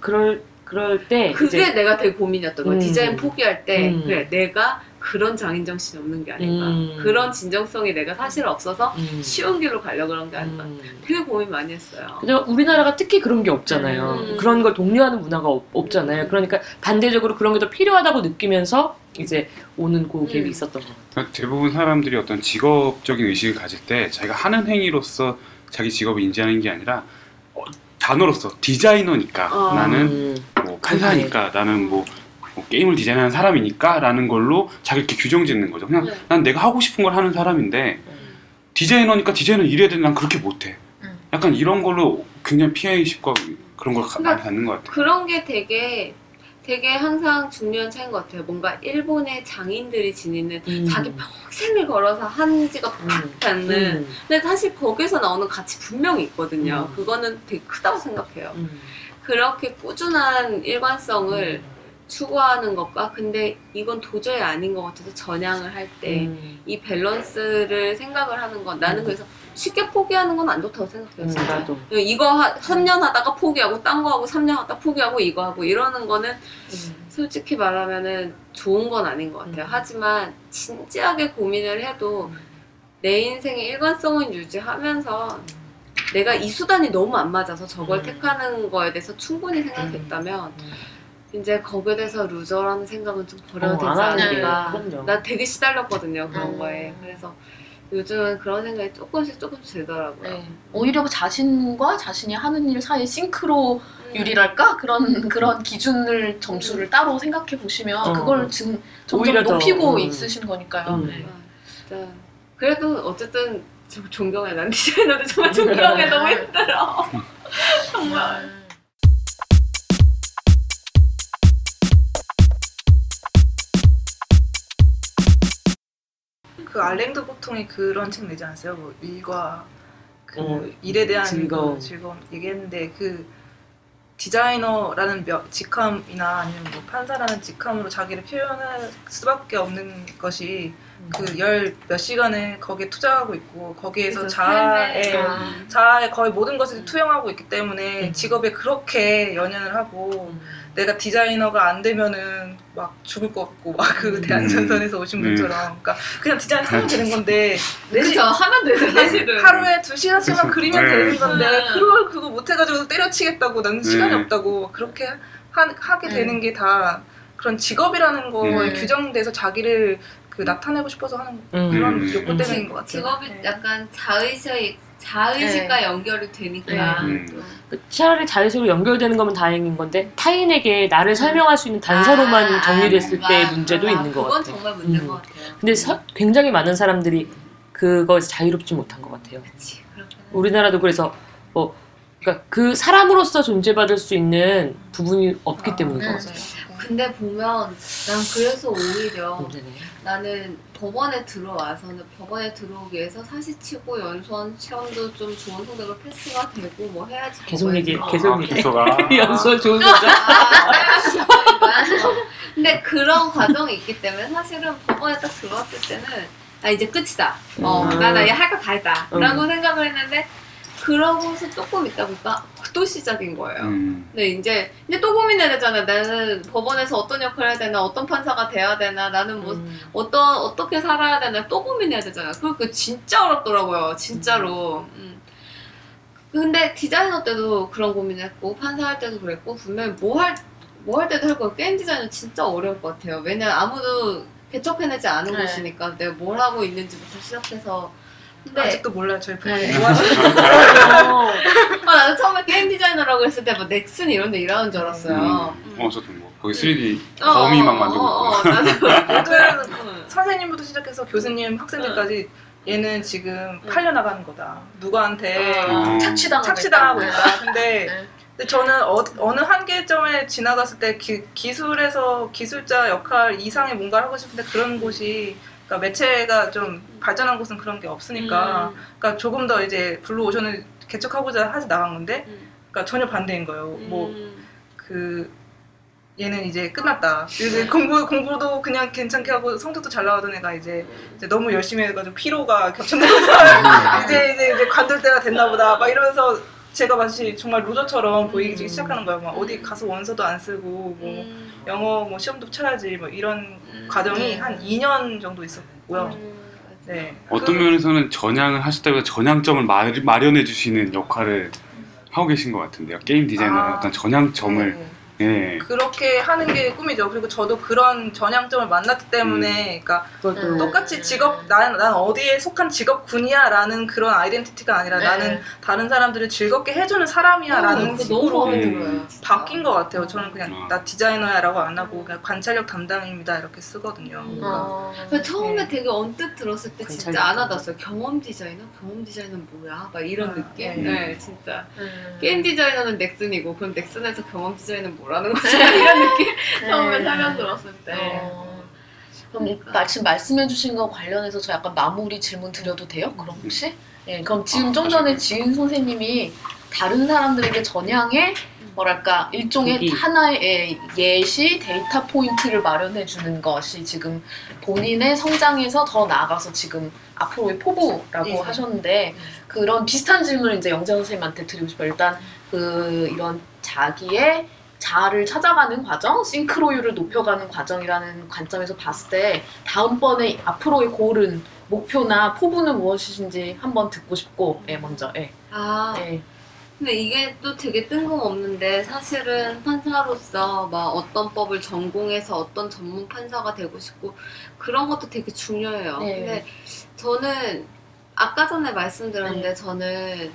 [SPEAKER 2] 그럴 그럴 때
[SPEAKER 4] 그게
[SPEAKER 2] 이제
[SPEAKER 4] 내가 되게 고민이었던 거야.
[SPEAKER 2] 음.
[SPEAKER 4] 디자인 포기할 때
[SPEAKER 2] 음.
[SPEAKER 4] 그래 내가 그런 장인 정신이 없는 게 아닌가.
[SPEAKER 2] 음.
[SPEAKER 4] 그런 진정성이 내가 사실 없어서
[SPEAKER 2] 음.
[SPEAKER 4] 쉬운 길로 가려고 그런 게 아닌가.
[SPEAKER 2] 음.
[SPEAKER 4] 되게 고민 많이 했어요.
[SPEAKER 2] 근데 우리나라가 특히 그런 게 없잖아요.
[SPEAKER 4] 음.
[SPEAKER 2] 그런 걸 독려하는 문화가 없, 없잖아요. 그러니까 반대적으로 그런 게 더 필요하다고 느끼면서 이제 오는 그 갭이
[SPEAKER 4] 음.
[SPEAKER 2] 있었던 것 같아요.
[SPEAKER 1] 그러니까 대부분 사람들이 어떤 직업적인 의식을 가질 때 자기가 하는 행위로서 자기 직업을 인지하는 게 아니라 어, 단어로서 디자이너니까
[SPEAKER 4] 어.
[SPEAKER 1] 나는
[SPEAKER 2] 음.
[SPEAKER 1] 뭐 판사니까 나는 뭐, 뭐 게임을 디자인하는 사람이니까 라는 걸로 자기 이렇게 규정 짓는 거죠. 그냥
[SPEAKER 4] 네.
[SPEAKER 1] 난 내가 하고 싶은 걸 하는 사람인데
[SPEAKER 2] 음.
[SPEAKER 1] 디자이너니까 디자이너 이래야 되는데 난 그렇게 못해.
[SPEAKER 5] 음.
[SPEAKER 1] 약간 이런 걸로 굉장히 피해의식과 그런 걸 가- 많이 갖는 것 같아요.
[SPEAKER 4] 그런 게 되게 되게 항상 중요한 차이인 것 같아요. 뭔가 일본의 장인들이 지니는
[SPEAKER 2] 음.
[SPEAKER 4] 자기 평생을 걸어서 한팍
[SPEAKER 2] 음.
[SPEAKER 4] 닿는
[SPEAKER 2] 음.
[SPEAKER 4] 근데 사실 거기서 나오는 가치 분명히 있거든요.
[SPEAKER 2] 음.
[SPEAKER 4] 그거는 되게 크다고 생각해요.
[SPEAKER 2] 음.
[SPEAKER 4] 그렇게 꾸준한 일관성을 추구하는 것과 근데 이건 도저히 아닌 것 같아서 전향을 할 때 이
[SPEAKER 2] 음.
[SPEAKER 4] 밸런스를 생각을 하는 건 나는 그래서 쉽게 포기하는 건 안 좋다고 생각해요.
[SPEAKER 2] 음,
[SPEAKER 4] 진짜.
[SPEAKER 2] 나도.
[SPEAKER 4] 이거 하, 3년 하다가 포기하고 딴 거 하고 3년 하다 포기하고 이거 하고 이러는 거는 솔직히 말하면은 좋은 건 아닌 것 같아요.
[SPEAKER 2] 음.
[SPEAKER 4] 하지만 진지하게 고민을 해도 내 인생의 일관성은 유지하면서 내가 이 수단이 너무 안 맞아서 저걸
[SPEAKER 2] 음.
[SPEAKER 4] 택하는 거에 대해서 충분히 생각했다면
[SPEAKER 2] 음.
[SPEAKER 4] 이제 거기에 대해서 루저라는 생각은 좀 버려야
[SPEAKER 2] 어,
[SPEAKER 4] 되지 않을까.
[SPEAKER 2] 그럼요.
[SPEAKER 4] 나 되게 시달렸거든요 그런
[SPEAKER 5] 음.
[SPEAKER 4] 거에. 그래서 요즘은 그런 생각이 조금씩 조금씩 들더라고요.
[SPEAKER 5] 네. 오히려 그 자신과 자신이 하는 일 사이에 싱크로
[SPEAKER 4] 음.
[SPEAKER 5] 유리랄까 그런 그런 기준을 점수를 따로 생각해 보시면
[SPEAKER 2] 어.
[SPEAKER 5] 그걸 지금 점점 높이고
[SPEAKER 2] 음.
[SPEAKER 5] 있으신 거니까요.
[SPEAKER 2] 음.
[SPEAKER 5] 네.
[SPEAKER 4] 아, 진짜. 그래도 어쨌든 좀 존경해. 난 디자이너들 정말 존경해. 너무 힘들어. [laughs] 정말.
[SPEAKER 6] 그 알랭드 보통이 그런 책 내지 않았어요? 뭐 일과 그
[SPEAKER 2] 어,
[SPEAKER 6] 일에 대한
[SPEAKER 2] 즐거움.
[SPEAKER 6] 그 즐거움 얘기했는데 그 디자이너라는 몇- 직함이나 아니면 뭐 판사라는 직함으로 자기를 표현할 수밖에 없는 것이 그 열 몇 시간을 거기에 투자하고 있고 거기에서
[SPEAKER 4] 그래서
[SPEAKER 6] 자아의
[SPEAKER 4] 삶에-
[SPEAKER 5] 아.
[SPEAKER 6] 자아의 거의 모든 것을 투영하고 있기 때문에
[SPEAKER 2] 음.
[SPEAKER 6] 직업에 그렇게 연연을 하고
[SPEAKER 2] 음.
[SPEAKER 6] 내가 디자이너가 안 되면은 막 죽을 것 같고 막그
[SPEAKER 2] 음.
[SPEAKER 6] 대한전선에서 오신 분처럼 그러니까 그냥 디자인 하면 되는 건데 내 시-
[SPEAKER 4] 그쵸. 하면 되죠, 사실은.
[SPEAKER 6] 하루에 두 시간씩만 그리면
[SPEAKER 1] 네.
[SPEAKER 6] 되는 건데
[SPEAKER 4] 음.
[SPEAKER 6] 그걸 그거 못해가지고 때려치겠다고 나는 시간이
[SPEAKER 1] 네.
[SPEAKER 6] 없다고 막 그렇게 하, 하게
[SPEAKER 5] 음.
[SPEAKER 6] 되는 게 다 그런 직업이라는 거에
[SPEAKER 5] 음.
[SPEAKER 6] 규정돼서 자기를 그 나타내고 싶어서 하는
[SPEAKER 2] 음.
[SPEAKER 6] 그런
[SPEAKER 1] 음.
[SPEAKER 6] 욕구
[SPEAKER 2] 음.
[SPEAKER 6] 때문인 것 같아요.
[SPEAKER 4] 직업이
[SPEAKER 6] 네.
[SPEAKER 4] 약간 자의식, 자의식과 연결이 되니까.
[SPEAKER 1] 네.
[SPEAKER 4] 또.
[SPEAKER 2] 그 차라리 자의식으로 연결되는 거면 다행인 건데 타인에게 나를 설명할 수 있는 단서로만
[SPEAKER 4] 아,
[SPEAKER 2] 했을
[SPEAKER 4] 뭔가,
[SPEAKER 2] 때의 문제도
[SPEAKER 4] 아,
[SPEAKER 2] 있는 것
[SPEAKER 4] 그건
[SPEAKER 2] 같아요.
[SPEAKER 4] 정말 문제인
[SPEAKER 2] 음.
[SPEAKER 4] 것 같아요.
[SPEAKER 2] 근데 서- 굉장히 많은 사람들이 그거에서 자유롭지 못한 것 같아요.
[SPEAKER 4] 그치.
[SPEAKER 2] 우리나라도 그래서 뭐 그러니까 그 사람으로서 존재받을 수 있는 부분이 없기
[SPEAKER 6] 아,
[SPEAKER 2] 때문인 것
[SPEAKER 5] 음.
[SPEAKER 2] 같아요.
[SPEAKER 4] 근데 보면 난 그래서 오히려
[SPEAKER 2] 문제네.
[SPEAKER 4] 나는 법원에 들어와서는 법원에 들어오기 위해서 사시치고 연수원 시험도 좀 좋은 성적으로 패스가 되고 뭐 해야지
[SPEAKER 2] 계속
[SPEAKER 4] 법원에
[SPEAKER 2] 얘기해.
[SPEAKER 4] 들어와.
[SPEAKER 2] 계속
[SPEAKER 1] 아,
[SPEAKER 2] 얘기해.
[SPEAKER 1] 기소가 [laughs]
[SPEAKER 2] 연수원 좋은 거죠?
[SPEAKER 4] 아, 근데 그런 과정이 있기 때문에 사실은 법원에 딱 들어왔을 때는 아 이제 끝이다. 어,
[SPEAKER 2] 음.
[SPEAKER 4] 나나 이제 할 거 다 했다.
[SPEAKER 2] 음.
[SPEAKER 4] 라고 생각을 했는데 그러고서 조금 있다 보니까 또 시작인 거예요.
[SPEAKER 1] 음.
[SPEAKER 4] 근데 이제 이제 또 고민해야 되잖아. 나는 법원에서 어떤 역할을 해야 되나, 어떤 판사가 돼야 되나, 나는 뭐
[SPEAKER 2] 음.
[SPEAKER 4] 어떤 어떻게 살아야 되나 또 고민해야 되잖아. 그그 진짜 어렵더라고요. 진짜로. 음. 근데 디자이너 때도 그런 고민했고 판사 할 때도 그랬고 분명히 뭐할뭐할 때도 할 거고 게임 디자인은 진짜 어려울 것 같아요. 왜냐면 아무도 개척해내지 않은
[SPEAKER 5] 네.
[SPEAKER 4] 곳이니까 내가 뭘 하고 있는지부터 시작해서. 근데
[SPEAKER 6] 아직도 몰라요 저희 부모님
[SPEAKER 5] 네.
[SPEAKER 6] 뭐 하시는지
[SPEAKER 2] 어. [laughs]
[SPEAKER 4] 아, 나는 처음에 게임 디자이너라고 했을 때 뭐 넥슨 이런 데 일하는 줄 알았어요.
[SPEAKER 1] 음. 어 저도 뭐 거기 3D
[SPEAKER 4] 어,
[SPEAKER 1] 거미 막
[SPEAKER 4] 어,
[SPEAKER 1] 만들고
[SPEAKER 4] 어, 어,
[SPEAKER 1] 있고
[SPEAKER 6] 모든
[SPEAKER 4] 응. [laughs]
[SPEAKER 6] 선생님부터 시작해서 교수님 학생들까지 얘는 지금 팔려 나가는 거다 누구한테
[SPEAKER 1] 어.
[SPEAKER 5] 착취당하고
[SPEAKER 6] 착취당하고
[SPEAKER 5] 있다.
[SPEAKER 6] 있다 근데
[SPEAKER 5] 네.
[SPEAKER 6] 근데 저는 어, 어느 한계점에 지나갔을 때 기, 기술에서 기술자 역할 이상의 뭔가를 하고 싶은데 그런 곳이 그러니까 매체가 좀 발전한 곳은 그런 게 없으니까
[SPEAKER 4] 음.
[SPEAKER 6] 그러니까 조금 더 이제 blue ocean을 개척하고자 하지 나간 건데
[SPEAKER 4] 음.
[SPEAKER 6] 그러니까 전혀 반대인 거예요. 뭐
[SPEAKER 4] 음.
[SPEAKER 6] 그 얘는 이제 끝났다. 이제 공부 공부도 그냥 괜찮게 하고 성적도 잘 나오던 애가 이제, 이제 너무 열심히 해가지고 피로가 겹쳤나 보다. [laughs] 이제 이제 이제 관둘 때가 됐나 보다. 막 이러면서 제가 마치 정말 loser처럼 보이기
[SPEAKER 4] 음.
[SPEAKER 6] 시작하는 거예요. 막 어디 가서 원서도 안 쓰고 뭐
[SPEAKER 4] 음.
[SPEAKER 6] 영어 뭐 시험도 쳐야지 뭐 이런
[SPEAKER 4] 음.
[SPEAKER 6] 과정이 한 2년 정도 있었고요.
[SPEAKER 4] 음.
[SPEAKER 6] 네.
[SPEAKER 1] 어떤
[SPEAKER 6] 그-
[SPEAKER 1] 면에서는 전향을 하셨다기보다 전향점을 마, 마련해 주시는 역할을 하고 계신 것 같은데요. 게임 디자이너는
[SPEAKER 6] 아.
[SPEAKER 1] 어떤 전향점을
[SPEAKER 6] 네.
[SPEAKER 1] 예.
[SPEAKER 6] 그렇게 하는 게 꿈이죠. 그리고 저도 그런 전향점을 만났기 때문에, 그러니까
[SPEAKER 2] 그것도
[SPEAKER 5] 음.
[SPEAKER 6] 똑같이 직업 난, 난 어디에 속한 직업군이야라는 그런 아이덴티티가 아니라
[SPEAKER 5] 네.
[SPEAKER 6] 나는 다른 사람들을 즐겁게 해주는 사람이야라는
[SPEAKER 4] 그거 너무
[SPEAKER 6] 식으로
[SPEAKER 4] 마음에
[SPEAKER 1] 음.
[SPEAKER 4] 들어요. 진짜.
[SPEAKER 6] 바뀐 것 같아요. 저는 그냥
[SPEAKER 1] 아.
[SPEAKER 6] 나 디자이너야라고 안 하고 그냥 관찰력 담당입니다 이렇게 쓰거든요.
[SPEAKER 4] 음.
[SPEAKER 6] 그러니까
[SPEAKER 5] 어.
[SPEAKER 4] 그 처음에
[SPEAKER 6] 네.
[SPEAKER 4] 되게 언뜻 들었을 때 진짜
[SPEAKER 2] 관찰력.
[SPEAKER 4] 안 와닿았어요. 경험 디자이너? 경험 디자이너는 뭐야? 막 이런
[SPEAKER 6] 아,
[SPEAKER 4] 느낌?
[SPEAKER 6] 네.
[SPEAKER 4] 네, 진짜.
[SPEAKER 5] 음.
[SPEAKER 4] 게임 디자이너는 넥슨이고 그럼 넥슨에서 경험 디자이너는 뭐 라는 거지? [laughs] 이런 느낌? 처음에
[SPEAKER 5] 네.
[SPEAKER 4] 설명 들었을 때.
[SPEAKER 5] 어. 그럼 마침 말씀해주신 거 관련해서 저 약간 마무리 질문 드려도 돼요? 그럼 혹시? 네, 그럼 지금
[SPEAKER 1] 아,
[SPEAKER 5] 좀 전에
[SPEAKER 1] 하시고요.
[SPEAKER 5] 지은 선생님이 다른 사람들에게 전향의 뭐랄까 일종의
[SPEAKER 2] 계기.
[SPEAKER 5] 하나의 예, 예시 data point를 마련해 주는 것이 지금 본인의 성장에서 더 나아가서 지금 앞으로의 포부라고
[SPEAKER 6] 네.
[SPEAKER 5] 하셨는데 그런 비슷한 질문을 이제 영재 선생님한테 드리고 싶어요. 일단 그 이런 자기의 자아를 찾아가는 과정, 싱크로율을 높여가는 과정이라는 관점에서 봤을 때 다음번에 앞으로의 골은 목표나 포부는 무엇이신지 한번 듣고 싶고, 예, 먼저, 예,
[SPEAKER 4] 아,
[SPEAKER 5] 예.
[SPEAKER 4] 근데 이게 또 되게 뜬금없는데 사실은 판사로서 막 어떤 법을 전공해서 어떤 전문 판사가 되고 싶고 그런 것도 되게 중요해요.
[SPEAKER 5] 네.
[SPEAKER 4] 근데 저는 아까 전에
[SPEAKER 5] 네.
[SPEAKER 4] 말씀드렸는데 저는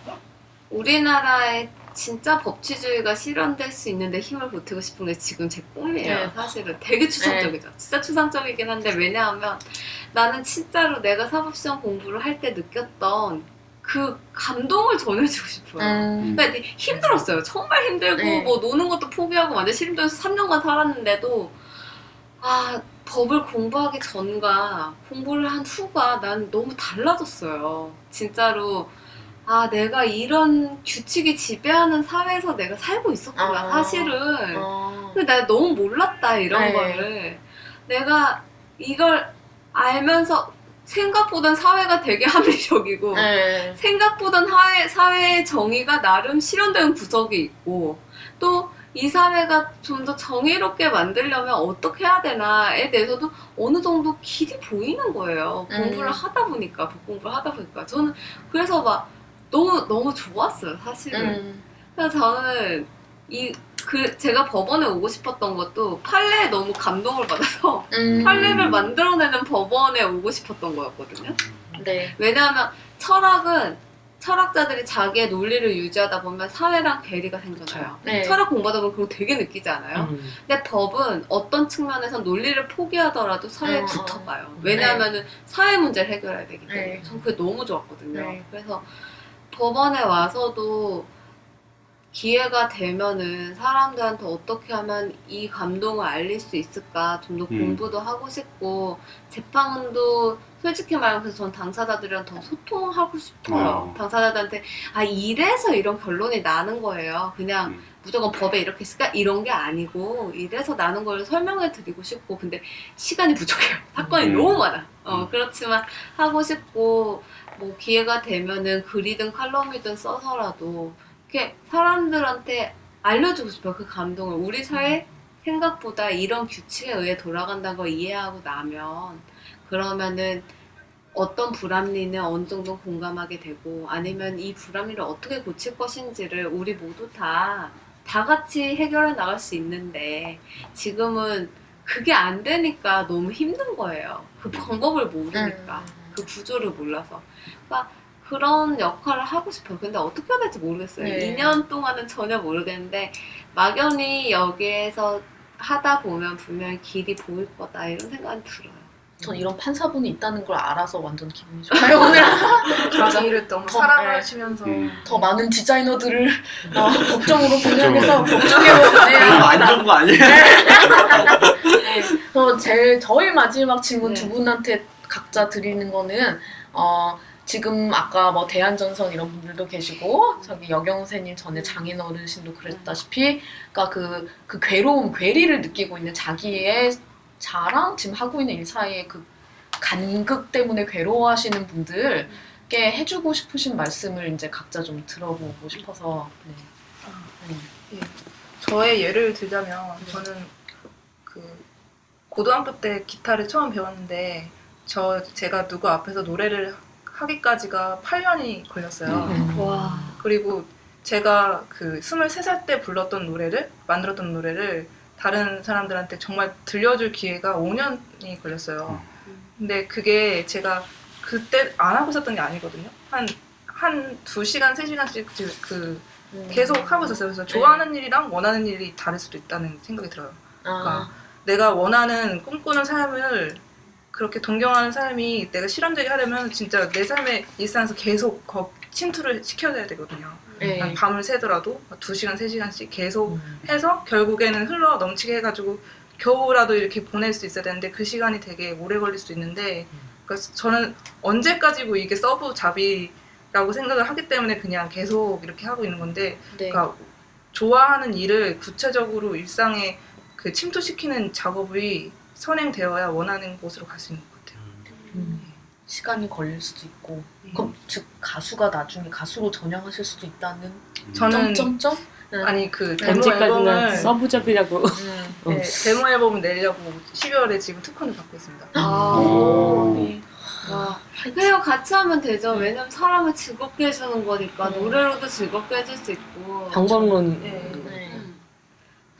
[SPEAKER 4] 우리나라의 진짜 법치주의가 실현될 수 있는데 힘을 보태고 싶은 게 지금 제 꿈이에요.
[SPEAKER 5] 네.
[SPEAKER 4] 사실은 되게 추상적이죠. 진짜 추상적이긴 한데 왜냐하면 나는 진짜로 내가 사법시험 공부를 할 때 느꼈던 그 감동을 전해주고 싶어요.
[SPEAKER 5] 음,
[SPEAKER 4] 그러니까 힘들었어요. 정말 힘들고
[SPEAKER 5] 네.
[SPEAKER 4] 뭐 노는 것도 포기하고 완전 실림도에서 3년간 살았는데도 아 법을 공부하기 전과 공부를 한 후가 난 너무 달라졌어요. 진짜로 아 내가 이런 규칙이 지배하는 사회에서 내가 살고 있었구나
[SPEAKER 5] 아.
[SPEAKER 4] 사실은.
[SPEAKER 5] 어,
[SPEAKER 4] 근데 내가 너무 몰랐다 이런
[SPEAKER 5] 네.
[SPEAKER 4] 거를 내가 이걸 알면서 생각보단 사회가 되게 [laughs] 합리적이고
[SPEAKER 5] 예,
[SPEAKER 4] 생각보단 사회, 사회의 정의가 나름 실현되는 구석이 있고 또 이 사회가 좀 더 정의롭게 만들려면 어떻게 해야 되나에 대해서도 어느 정도 길이 보이는 거예요.
[SPEAKER 5] 음.
[SPEAKER 4] 공부를 하다 보니까 법 공부를 하다 보니까 저는 그래서 막 너무 너무 좋았어요 사실은.
[SPEAKER 5] 음,
[SPEAKER 4] 그래서 저는 이 그 제가 법원에 오고 싶었던 것도 판례에 너무 감동을 받아서
[SPEAKER 5] 음,
[SPEAKER 4] 판례를 만들어내는 법원에 오고 싶었던 거였거든요.
[SPEAKER 5] 네,
[SPEAKER 4] 왜냐하면 철학은 철학자들이 자기의 논리를 유지하다 보면 사회랑 괴리가 생겨나요.
[SPEAKER 5] 네.
[SPEAKER 4] 철학 공부하다 보면 그거 되게 느끼지 않아요?
[SPEAKER 2] 음.
[SPEAKER 4] 근데 법은 어떤 측면에서 논리를 포기하더라도 사회에
[SPEAKER 5] 음,
[SPEAKER 4] 붙어가요.
[SPEAKER 5] 음.
[SPEAKER 4] 왜냐하면 은 사회 문제를 해결해야 되기 때문에.
[SPEAKER 5] 네.
[SPEAKER 4] 전 그게 너무 좋았거든요.
[SPEAKER 5] 네.
[SPEAKER 4] 그래서 법원에 와서도 기회가 되면은 사람들한테 어떻게 하면 이 감동을 알릴 수 있을까 좀 더
[SPEAKER 1] 음.
[SPEAKER 4] 공부도 하고 싶고 재판도 솔직히 말하면 전 당사자들이랑 더 소통하고 싶어요.
[SPEAKER 1] 어.
[SPEAKER 4] 당사자들한테 아 이래서 이런 결론이 나는 거예요. 그냥
[SPEAKER 1] 음.
[SPEAKER 4] 무조건 법에 이렇게 있을까 이런 게 아니고 이래서 나는 걸 설명해 드리고 싶고 근데 시간이 부족해요. 사건이
[SPEAKER 1] 음.
[SPEAKER 4] 너무 많아. 어
[SPEAKER 1] 음.
[SPEAKER 4] 그렇지만 하고 싶고 뭐 기회가 되면은 글이든 칼럼이든 써서라도 이렇게 사람들한테 알려주고 싶어요. 그 감동을 우리 사회 생각보다 이런 규칙에 의해 돌아간다는 걸 이해하고 나면 그러면은 어떤 불합리는 어느 정도 공감하게 되고 아니면 이 불합리를 어떻게 고칠 것인지를 우리 모두 다 다 같이 해결해 나갈 수 있는데 지금은 그게 안 되니까 너무 힘든 거예요. 그 방법을 모르니까 그 구조를 몰라서 그러니까 그런 역할을 하고 싶어요. 근데 어떻게 해야 될지 모르겠어요.
[SPEAKER 5] 네.
[SPEAKER 4] 2년 동안은 전혀 모르겠는데 막연히 여기에서 하다 보면 분명히 길이 보일 거다 이런 생각이 들어요.
[SPEAKER 5] 전 이런 판사분이 있다는 걸 알아서 완전 기분이 [laughs] 좋아요. 오늘
[SPEAKER 6] 자기를 너무
[SPEAKER 5] 더,
[SPEAKER 6] 사랑하시면서
[SPEAKER 1] 음.
[SPEAKER 5] 더 많은 디자이너들을 어, 법정으로 보내서 법정으로 보내야
[SPEAKER 3] 안 좋은 거 아니에요?
[SPEAKER 5] 네. 어, 제일 저희 마지막 질문
[SPEAKER 4] 네.
[SPEAKER 5] 두 분한테 각자 드리는 거는 어 지금 아까 뭐 대한전성 이런 분들도 계시고 저기 여경세님 전에 장인 어르신도 그랬다시피 그러니까 그, 그 괴로움 괴리를 느끼고 있는 자기의 자랑 지금 하고 있는 일 사이에 그 간극 때문에 괴로워하시는 분들께 해주고 싶으신 말씀을 이제 각자 좀 들어보고 싶어서 네. 음.
[SPEAKER 6] 저의 예를 들자면 저는 그 고등학교 때 기타를 처음 배웠는데 저 제가 누구 앞에서 노래를 하기까지가 8년이 걸렸어요.
[SPEAKER 2] 음.
[SPEAKER 4] 와.
[SPEAKER 6] 그리고 제가 그 23살 때 불렀던 노래를 만들었던 노래를 다른 사람들한테 정말 들려줄 기회가 5년이 걸렸어요. 근데 그게 제가 그때 안 하고 있었던 게 아니거든요. 한한두 시간 세 시간씩 그 계속 하고 있었어요. 그래서 좋아하는 일이랑 원하는 일이 다를 수도 있다는 생각이 들어요.
[SPEAKER 5] 아,
[SPEAKER 6] 내가 원하는 꿈꾸는 삶을 그렇게 동경하는 삶이 내가 실현되게 하려면 진짜 내 삶의 일상에서 계속 거- 침투를 시켜야 되거든요.
[SPEAKER 5] 네.
[SPEAKER 6] 한 밤을 새더라도 두 시간 세 시간씩 계속
[SPEAKER 5] 음.
[SPEAKER 6] 해서 결국에는 흘러 넘치게 해가지고 겨우라도 이렇게 보낼 수 있어야 되는데 그 시간이 되게 오래 걸릴 수 있는데 그래서 저는 언제까지고 이게 sub job이라고 생각을 하기 때문에 그냥 계속 이렇게 하고 있는 건데
[SPEAKER 5] 네.
[SPEAKER 6] 그러니까 좋아하는 일을 구체적으로 일상에 그 침투시키는 작업이 선행되어야 원하는 곳으로 갈 수 있는 것 같아요.
[SPEAKER 5] 음. 시간이 걸릴 수도 있고 그럼 즉 가수가 나중에 가수로 전향하실 수도 있다는
[SPEAKER 6] 저는
[SPEAKER 5] 점점점
[SPEAKER 6] 아니 그 데모
[SPEAKER 2] 언제까지나
[SPEAKER 6] 앨범을
[SPEAKER 2] 서브잡이라고.
[SPEAKER 5] 음.
[SPEAKER 6] 네, 데모 앨범을 내려고 12월에 지금 특허를 받고 있습니다.
[SPEAKER 4] 아.
[SPEAKER 1] 오.
[SPEAKER 5] 네.
[SPEAKER 4] 와. 그냥 같이 하면 되죠. 왜냐면 사람을 즐겁게 해주는 거니까
[SPEAKER 5] 음.
[SPEAKER 4] 노래로도 즐겁게 해줄 수 있고.
[SPEAKER 2] 방법론.
[SPEAKER 6] 네.
[SPEAKER 5] 네.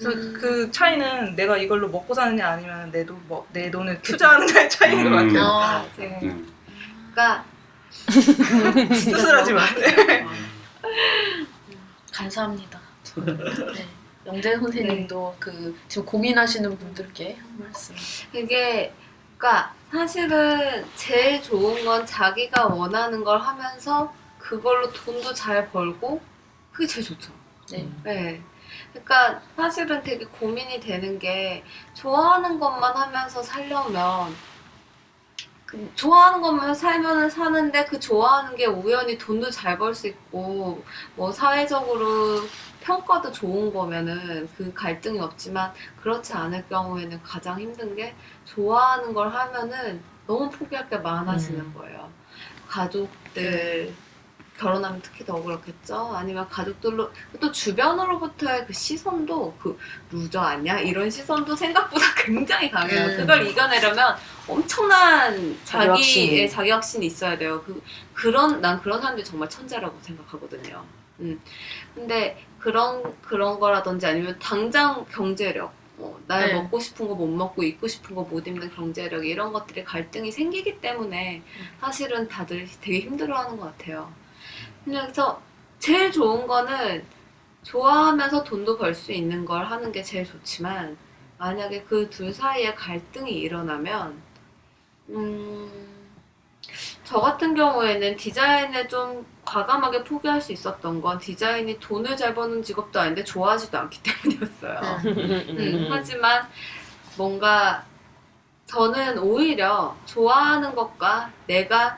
[SPEAKER 4] 음.
[SPEAKER 6] 그래서
[SPEAKER 5] 음.
[SPEAKER 6] 그 차이는 내가 이걸로 먹고 사느냐 아니면 내, 돈, 뭐, 내 돈을 투자하느냐의 차이인 것
[SPEAKER 1] 음.
[SPEAKER 6] 같아요.
[SPEAKER 5] 아,
[SPEAKER 6] 네.
[SPEAKER 1] 네.
[SPEAKER 4] 그러니까 [laughs]
[SPEAKER 6] 수술하지 마. 네.
[SPEAKER 5] 감사합니다. 네. 영재 선생님도 그 지금 고민하시는 분들께 한 말씀.
[SPEAKER 4] 그게 그러니까 사실은 제일 좋은 건 자기가 원하는 걸 하면서 그걸로 돈도 잘 벌고 그게 제일 좋죠.
[SPEAKER 5] 네.
[SPEAKER 4] 네. 그러니까 사실은 되게 고민이 되는 게 좋아하는 것만 하면서 살려면 그 좋아하는 것만 살면은 사는데 그 좋아하는 게 우연히 돈도 잘 벌 수 있고 뭐 사회적으로 평가도 좋은 거면은 그 갈등이 없지만 그렇지 않을 경우에는 가장 힘든 게 좋아하는 걸 하면은 너무 포기할 게 많아지는
[SPEAKER 5] 음.
[SPEAKER 4] 거예요. 가족들 결혼하면 특히 더 그렇겠죠. 아니면 가족들로 또 주변으로부터의 그 시선도 그 loser 아니야 이런 시선도 생각보다 [laughs] 굉장히 강해요.
[SPEAKER 5] 음.
[SPEAKER 4] 그걸 이겨내려면 엄청난
[SPEAKER 2] 자기.
[SPEAKER 4] 자기의 자기 확신이 있어야 돼요. 그 그런 난 그런 사람들이 정말 천재라고 생각하거든요. 음. 근데 그런 그런 거라든지 아니면 당장 경제력, 어, 날
[SPEAKER 5] 네.
[SPEAKER 4] 먹고 싶은 거 못 먹고 입고 싶은 거 못 입는 경제력 이런 것들이 갈등이 생기기 때문에 사실은 다들 되게 힘들어하는 것 같아요. 그래서 제일 좋은 거는 좋아하면서 돈도 벌 수 있는 걸 하는 게 제일 좋지만 만약에 그 둘 사이에 갈등이 일어나면 음, 저 같은 경우에는 디자인을 좀 과감하게 포기할 수 있었던 건 디자인이 돈을 잘 버는 직업도 아닌데 좋아하지도 않기 [laughs] 때문이었어요. 음, 하지만 뭔가 저는 오히려 좋아하는 것과 내가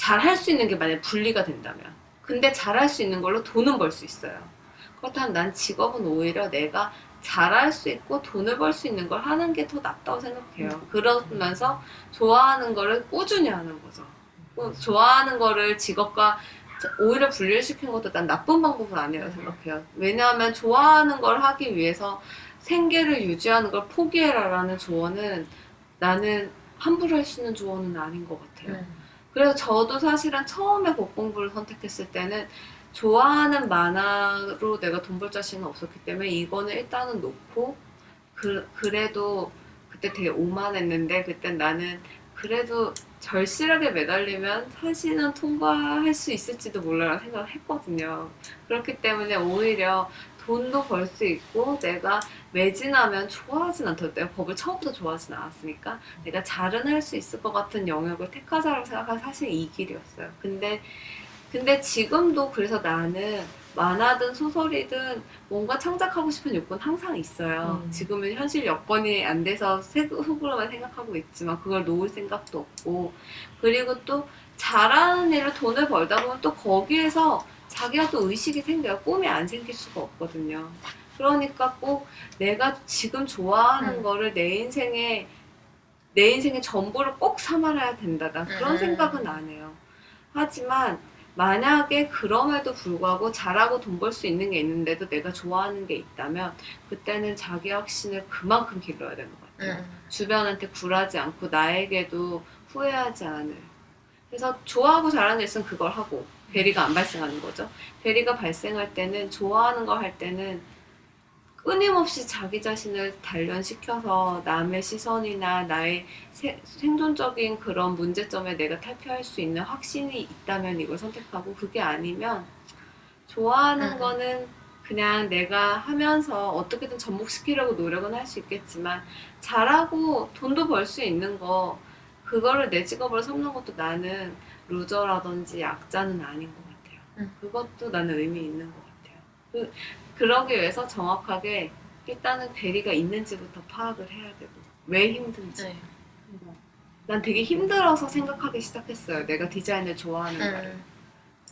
[SPEAKER 4] 잘 할 수 있는 게 만약 분리가 된다면 근데 잘 할 수 있는 걸로 돈은 벌 수 있어요. 그렇다면 난 직업은 오히려 내가 잘할 수 있고 돈을 벌 수 있는 걸 하는 게 더 낫다고 생각해요. 그러면서 좋아하는 거를 꾸준히 하는 거죠. 어, 좋아하는 거를 직업과 오히려 분리를 시키는 것도 난 나쁜 방법은 아니라고 생각해요. 왜냐하면 좋아하는 걸 하기 위해서 생계를 유지하는 걸 포기해라라는 조언은 나는 함부로 할 수 있는 조언은 아닌 것 같아요. 그래서 저도 사실은 처음에 곡 공부를 선택했을 때는 좋아하는 만화로 내가 돈 벌 자신은 없었기 때문에 이거는 일단은 놓고 그, 그래도 그때 되게 오만했는데 그때 나는 그래도 절실하게 매달리면 사실은 통과할 수 있을지도 몰라라는 생각을 했거든요. 그렇기 때문에 오히려 돈도 벌 수 있고 내가 매진하면 좋아하진 않더 내가 법을 처음부터 좋아하진 않았으니까 내가 잘은 할 수 있을 것 같은 영역을 택하자라고 생각한 사실 이 길이었어요. 근데 근데 지금도 그래서 나는 만화든 소설이든 뭔가 창작하고 싶은 욕구는 항상 있어요.
[SPEAKER 2] 음.
[SPEAKER 4] 지금은 현실 여건이 안 돼서 세- 속으로만 생각하고 있지만 그걸 놓을 생각도 없고 그리고 또 잘하는 일을 돈을 벌다 보면 또 거기에서 자기가 또 의식이 생겨요. 꿈이 안 생길 수가 없거든요. 그러니까 꼭 내가 지금 좋아하는
[SPEAKER 5] 음.
[SPEAKER 4] 거를 내 인생에 내 인생의 전부를 꼭 삼아야 된다. 난 그런
[SPEAKER 5] 음.
[SPEAKER 4] 생각은 안 해요. 하지만 만약에 그럼에도 불구하고 잘하고 돈 벌 수 있는 게 있는데도 내가 좋아하는 게 있다면 그때는 자기 확신을 그만큼 길러야 되는 것 같아요.
[SPEAKER 5] 음.
[SPEAKER 4] 주변한테 굴하지 않고 나에게도 후회하지 않을. 그래서 좋아하고 잘하는 일 있으면 그걸 하고 괴리가 안 발생하는 거죠. 괴리가 발생할 때는 좋아하는 걸 할 때는 끊임없이 자기 자신을 단련시켜서 남의 시선이나 나의 세- 생존적인 그런 문제점에 내가 탈피할 수 있는 확신이 있다면 이걸 선택하고 그게 아니면 좋아하는
[SPEAKER 5] 음.
[SPEAKER 4] 거는 그냥 내가 하면서 어떻게든 접목시키려고 노력은 할 수 있겠지만 잘하고 돈도 벌 수 있는 거 그거를 내 직업으로 삼는 것도 나는 루저라든지 약자는 아닌 것 같아요.
[SPEAKER 5] 음.
[SPEAKER 4] 그것도 나는 의미 있는 것 같아요. 그, 그러기 위해서 정확하게 일단은 괴리가 있는지부터 파악을 해야 되고 왜 힘든지.
[SPEAKER 5] 네.
[SPEAKER 4] 난 되게 힘들어서 생각하기 시작했어요. 내가 디자인을 좋아하는 거를.
[SPEAKER 5] 음.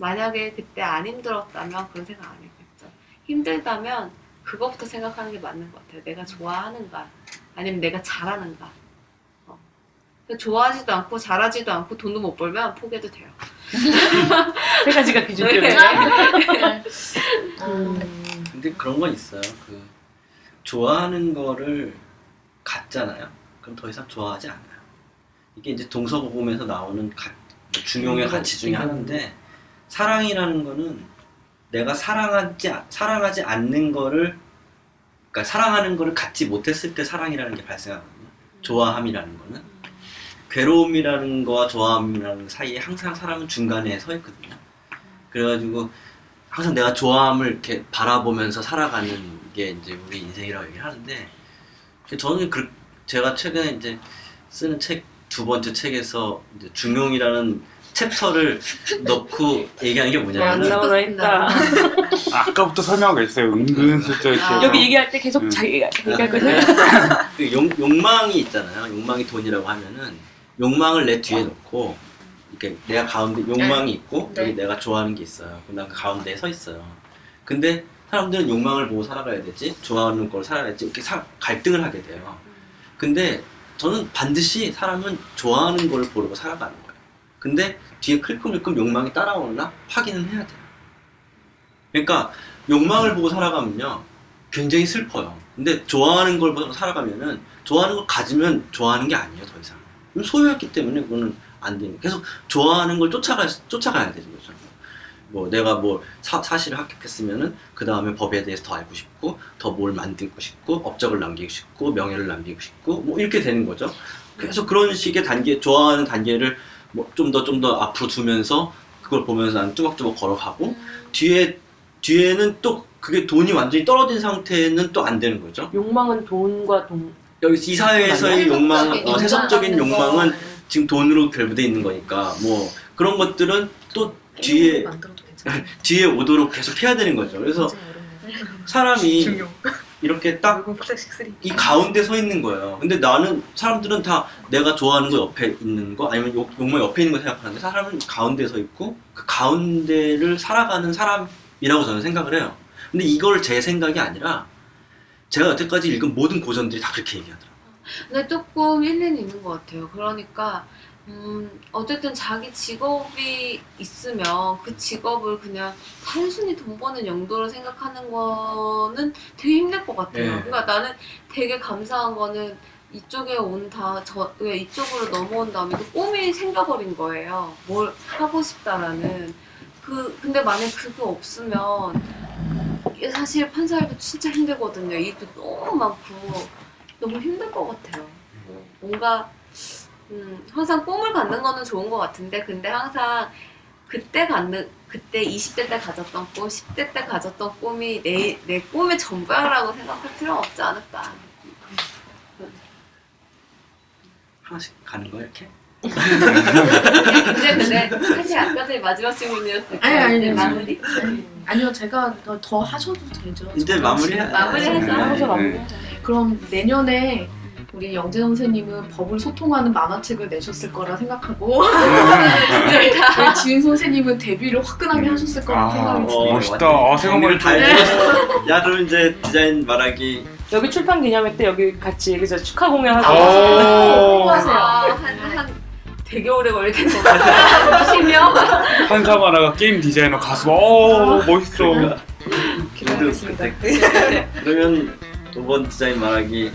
[SPEAKER 4] 만약에 그때 안 힘들었다면 그런 생각 안 했겠죠. 힘들다면 그것부터 생각하는 게 맞는 것 같아요. 내가 좋아하는가, 아니면 내가 잘하는가. 어. 좋아하지도 않고 잘하지도 않고 돈도 못 벌면 포기해도 돼요. [laughs]
[SPEAKER 2] 세 가지가 기준점이에요.
[SPEAKER 5] 네. [laughs]
[SPEAKER 2] 음.
[SPEAKER 3] 근데 그런 건 있어요. 그 좋아하는 거를 갖잖아요. 그럼 더 이상 좋아하지 않아요. 이게 이제 동서고금에서 나오는 가, 뭐 중용의
[SPEAKER 2] 음,
[SPEAKER 3] 가치 중에
[SPEAKER 2] 음.
[SPEAKER 3] 하나인데 사랑이라는 거는 내가 사랑하지 않- 사랑하지 않는 거를 그러니까 사랑하는 거를 갖지 못했을 때 사랑이라는 게 발생하거든요. 좋아함이라는 거는 괴로움이라는 거와 좋아함이라는 거 사이에 항상 사람은 중간에 서 있거든요. 그래가지고 항상 내가 좋아함을 이렇게 바라보면서 살아가는 게 이제 우리 인생이라고 얘기를 하는데 저는 그 제가 최근에 이제 쓰는 책 두 번째 책에서 이제 중용이라는 챕터를 넣고 얘기하는
[SPEAKER 2] 게안
[SPEAKER 3] 뭐냐면은
[SPEAKER 2] 나오나 했다.
[SPEAKER 1] 아, 아까부터 설명하고 있어요. 은근슬쩍 이렇게.
[SPEAKER 4] 아.
[SPEAKER 2] 여기 얘기할 때 계속
[SPEAKER 1] 음.
[SPEAKER 2] 자기가 얘기할 거예요.
[SPEAKER 3] 그 욕, 욕망이 있잖아요. 욕망이 돈이라고 하면은 욕망을 내 뒤에 놓고 이렇게 내가 가운데 욕망이 있고
[SPEAKER 5] 네.
[SPEAKER 3] 여기 내가 좋아하는 게 있어요. 그럼 난그 가운데에 서 있어요. 근데 사람들은 욕망을 보고 살아가야 되지 좋아하는 걸 살아야 되지 이렇게 사- 갈등을 하게 돼요. 근데 저는 반드시 사람은 좋아하는 걸 보려고 살아가는 거예요. 근데 뒤에 클끔클끔 욕망이 따라오나 확인은 해야 돼요. 그러니까 욕망을 보고 살아가면요 굉장히 슬퍼요. 근데 좋아하는 걸 보고 살아가면은 좋아하는 걸 가지면 좋아하는 게 아니에요 더 이상. 소유했기 때문에 그거는 안 되는. 계속 좋아하는 걸 쫓아가 쫓아가야 되는 거죠. 뭐 내가 뭐 사, 사실을 합격했으면은 그 다음에 법에 대해서 더 알고 싶고 더 뭘 만들고 싶고 업적을 남기고 싶고 명예를 남기고 싶고 뭐 이렇게 되는 거죠. 계속 그런 식의 단계 좋아하는 단계를 뭐 좀 더 좀 더 앞으로 두면서 그걸 보면서 난 뚜벅뚜벅 걸어가고 뒤에 뒤에는 또 그게 돈이 완전히 떨어진 상태는 또 안 되는 거죠.
[SPEAKER 2] 욕망은 돈과 돈.
[SPEAKER 3] 여기 이 사회에서의 욕망, 어, 세속적인
[SPEAKER 5] 거.
[SPEAKER 3] 욕망은 지금 돈으로 결부돼 있는 거니까 뭐 그런 것들은 또 뒤에. [laughs] 뒤에 오도록 계속 해야 되는 거죠. 그래서. 사람이. 이렇게 딱
[SPEAKER 6] 물건 플래식 3.
[SPEAKER 3] 이 가운데 서 있는 거예요. 근데 나는 사람들은 다 내가 좋아하는 거 옆에 있는 거 아니면 욕, 욕망 옆에 있는 거 생각하는데 사람은 가운데 서 있고 그 가운데를 살아가는 사람이라고 저는 생각을 해요. 근데 이걸 제 생각이 아니라 제가 여태까지 읽은 모든 고전들이 다 그렇게 얘기하더라고요.
[SPEAKER 4] 근데 조금 일리는 있는 것 같아요. 그러니까 음, 어쨌든 자기 직업이 있으면 그 직업을 그냥 단순히 돈 버는 용도로 생각하는 거는 되게 힘들 것 같아요.
[SPEAKER 3] 네.
[SPEAKER 4] 그러니까 나는 되게 감사한 거는 이쪽에 온 다, 저, 왜 이쪽으로 넘어온 다음에 그 꿈이 생겨버린 거예요. 뭘 하고 싶다라는. 그, 근데 만약 그게 없으면 사실 판사일도 진짜 힘들거든요. 일도 너무 많고 너무 힘들 것 같아요. 뭔가 음, 항상 꿈을 갖는 거는 좋은 것 같은데 근데 항상 그때 갖는 그때 20대 때 가졌던 꿈, 10대 때 가졌던 꿈이 내, 내 꿈의 전부야라고 생각할 필요는 없지 않을까.
[SPEAKER 3] 하나씩 가는 거예요, 이렇게.
[SPEAKER 4] 이제 근데 사실 아까 전에 마지막 질문이었을
[SPEAKER 5] 아니, 아니, 아니.
[SPEAKER 4] 마무리?
[SPEAKER 5] 아니요, 제가 더, 더 하셔도 되죠.
[SPEAKER 3] 이제 마무리해.
[SPEAKER 5] 지금-
[SPEAKER 4] 마무리하자.
[SPEAKER 3] 네.
[SPEAKER 2] 하면서
[SPEAKER 1] 네.
[SPEAKER 2] 마무리.
[SPEAKER 5] 그럼 내년에 우리 영재 선생님은 법을 소통하는 만화책을 내셨을 거라 생각하고 [laughs] 네, 우리 지은 선생님은 데뷔를 화끈하게 하셨을 거라
[SPEAKER 1] 아,
[SPEAKER 5] 생각이
[SPEAKER 3] 어,
[SPEAKER 5] 들어요.
[SPEAKER 1] 멋있다. 아, 생각만
[SPEAKER 3] 다
[SPEAKER 1] 해도.
[SPEAKER 3] 야 그럼 이제 디자인 말하기
[SPEAKER 2] 여기 출판 기념회 때 여기 같이 여기서 축하 공연 하고
[SPEAKER 1] 오.
[SPEAKER 5] 수고하세요.
[SPEAKER 4] 아, 한, 한 되게 오래 걸릴 텐데. 10년?
[SPEAKER 1] 한사마라가 게임 디자이너 가수. 오, 멋있어.
[SPEAKER 4] 기대하겠습니다. [laughs]
[SPEAKER 3] 그러면 이번 디자인 말하기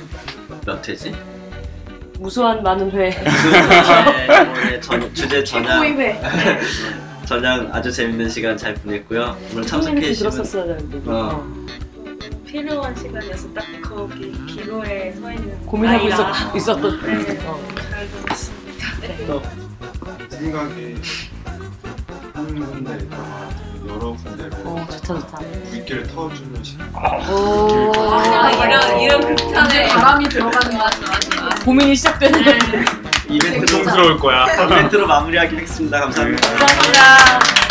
[SPEAKER 3] 몇 회지?
[SPEAKER 2] 무수한 많은 회.
[SPEAKER 3] 전, 주제 [laughs] 전향
[SPEAKER 5] 회. [laughs]
[SPEAKER 3] 전향 아주 재밌는 시간 잘 보냈고요. 오늘 참석해 주신
[SPEAKER 2] 들었었어야 되는데.
[SPEAKER 3] 어.
[SPEAKER 7] 필요한 시간이어서 딱 거기 기로에 서 있는
[SPEAKER 2] 고민하고
[SPEAKER 7] 아이라.
[SPEAKER 2] 있었, 있었던.
[SPEAKER 7] 네.
[SPEAKER 2] 어.
[SPEAKER 7] 잘 들었습니다.
[SPEAKER 8] 생각에 한 군데에다가 여러 군데로
[SPEAKER 2] 어, 좋다, 좋다.
[SPEAKER 8] 물기를 터주는 시간.
[SPEAKER 2] 오.
[SPEAKER 4] 아, 이런, 이런 극찬에.
[SPEAKER 5] 바람이 들어가는 거
[SPEAKER 2] 고민이 시작되는.
[SPEAKER 3] 이벤트로
[SPEAKER 1] 부담스러울 거야.
[SPEAKER 3] 이벤트로 마무리하기로 했습니다. 감사합니다.
[SPEAKER 2] 감사합니다.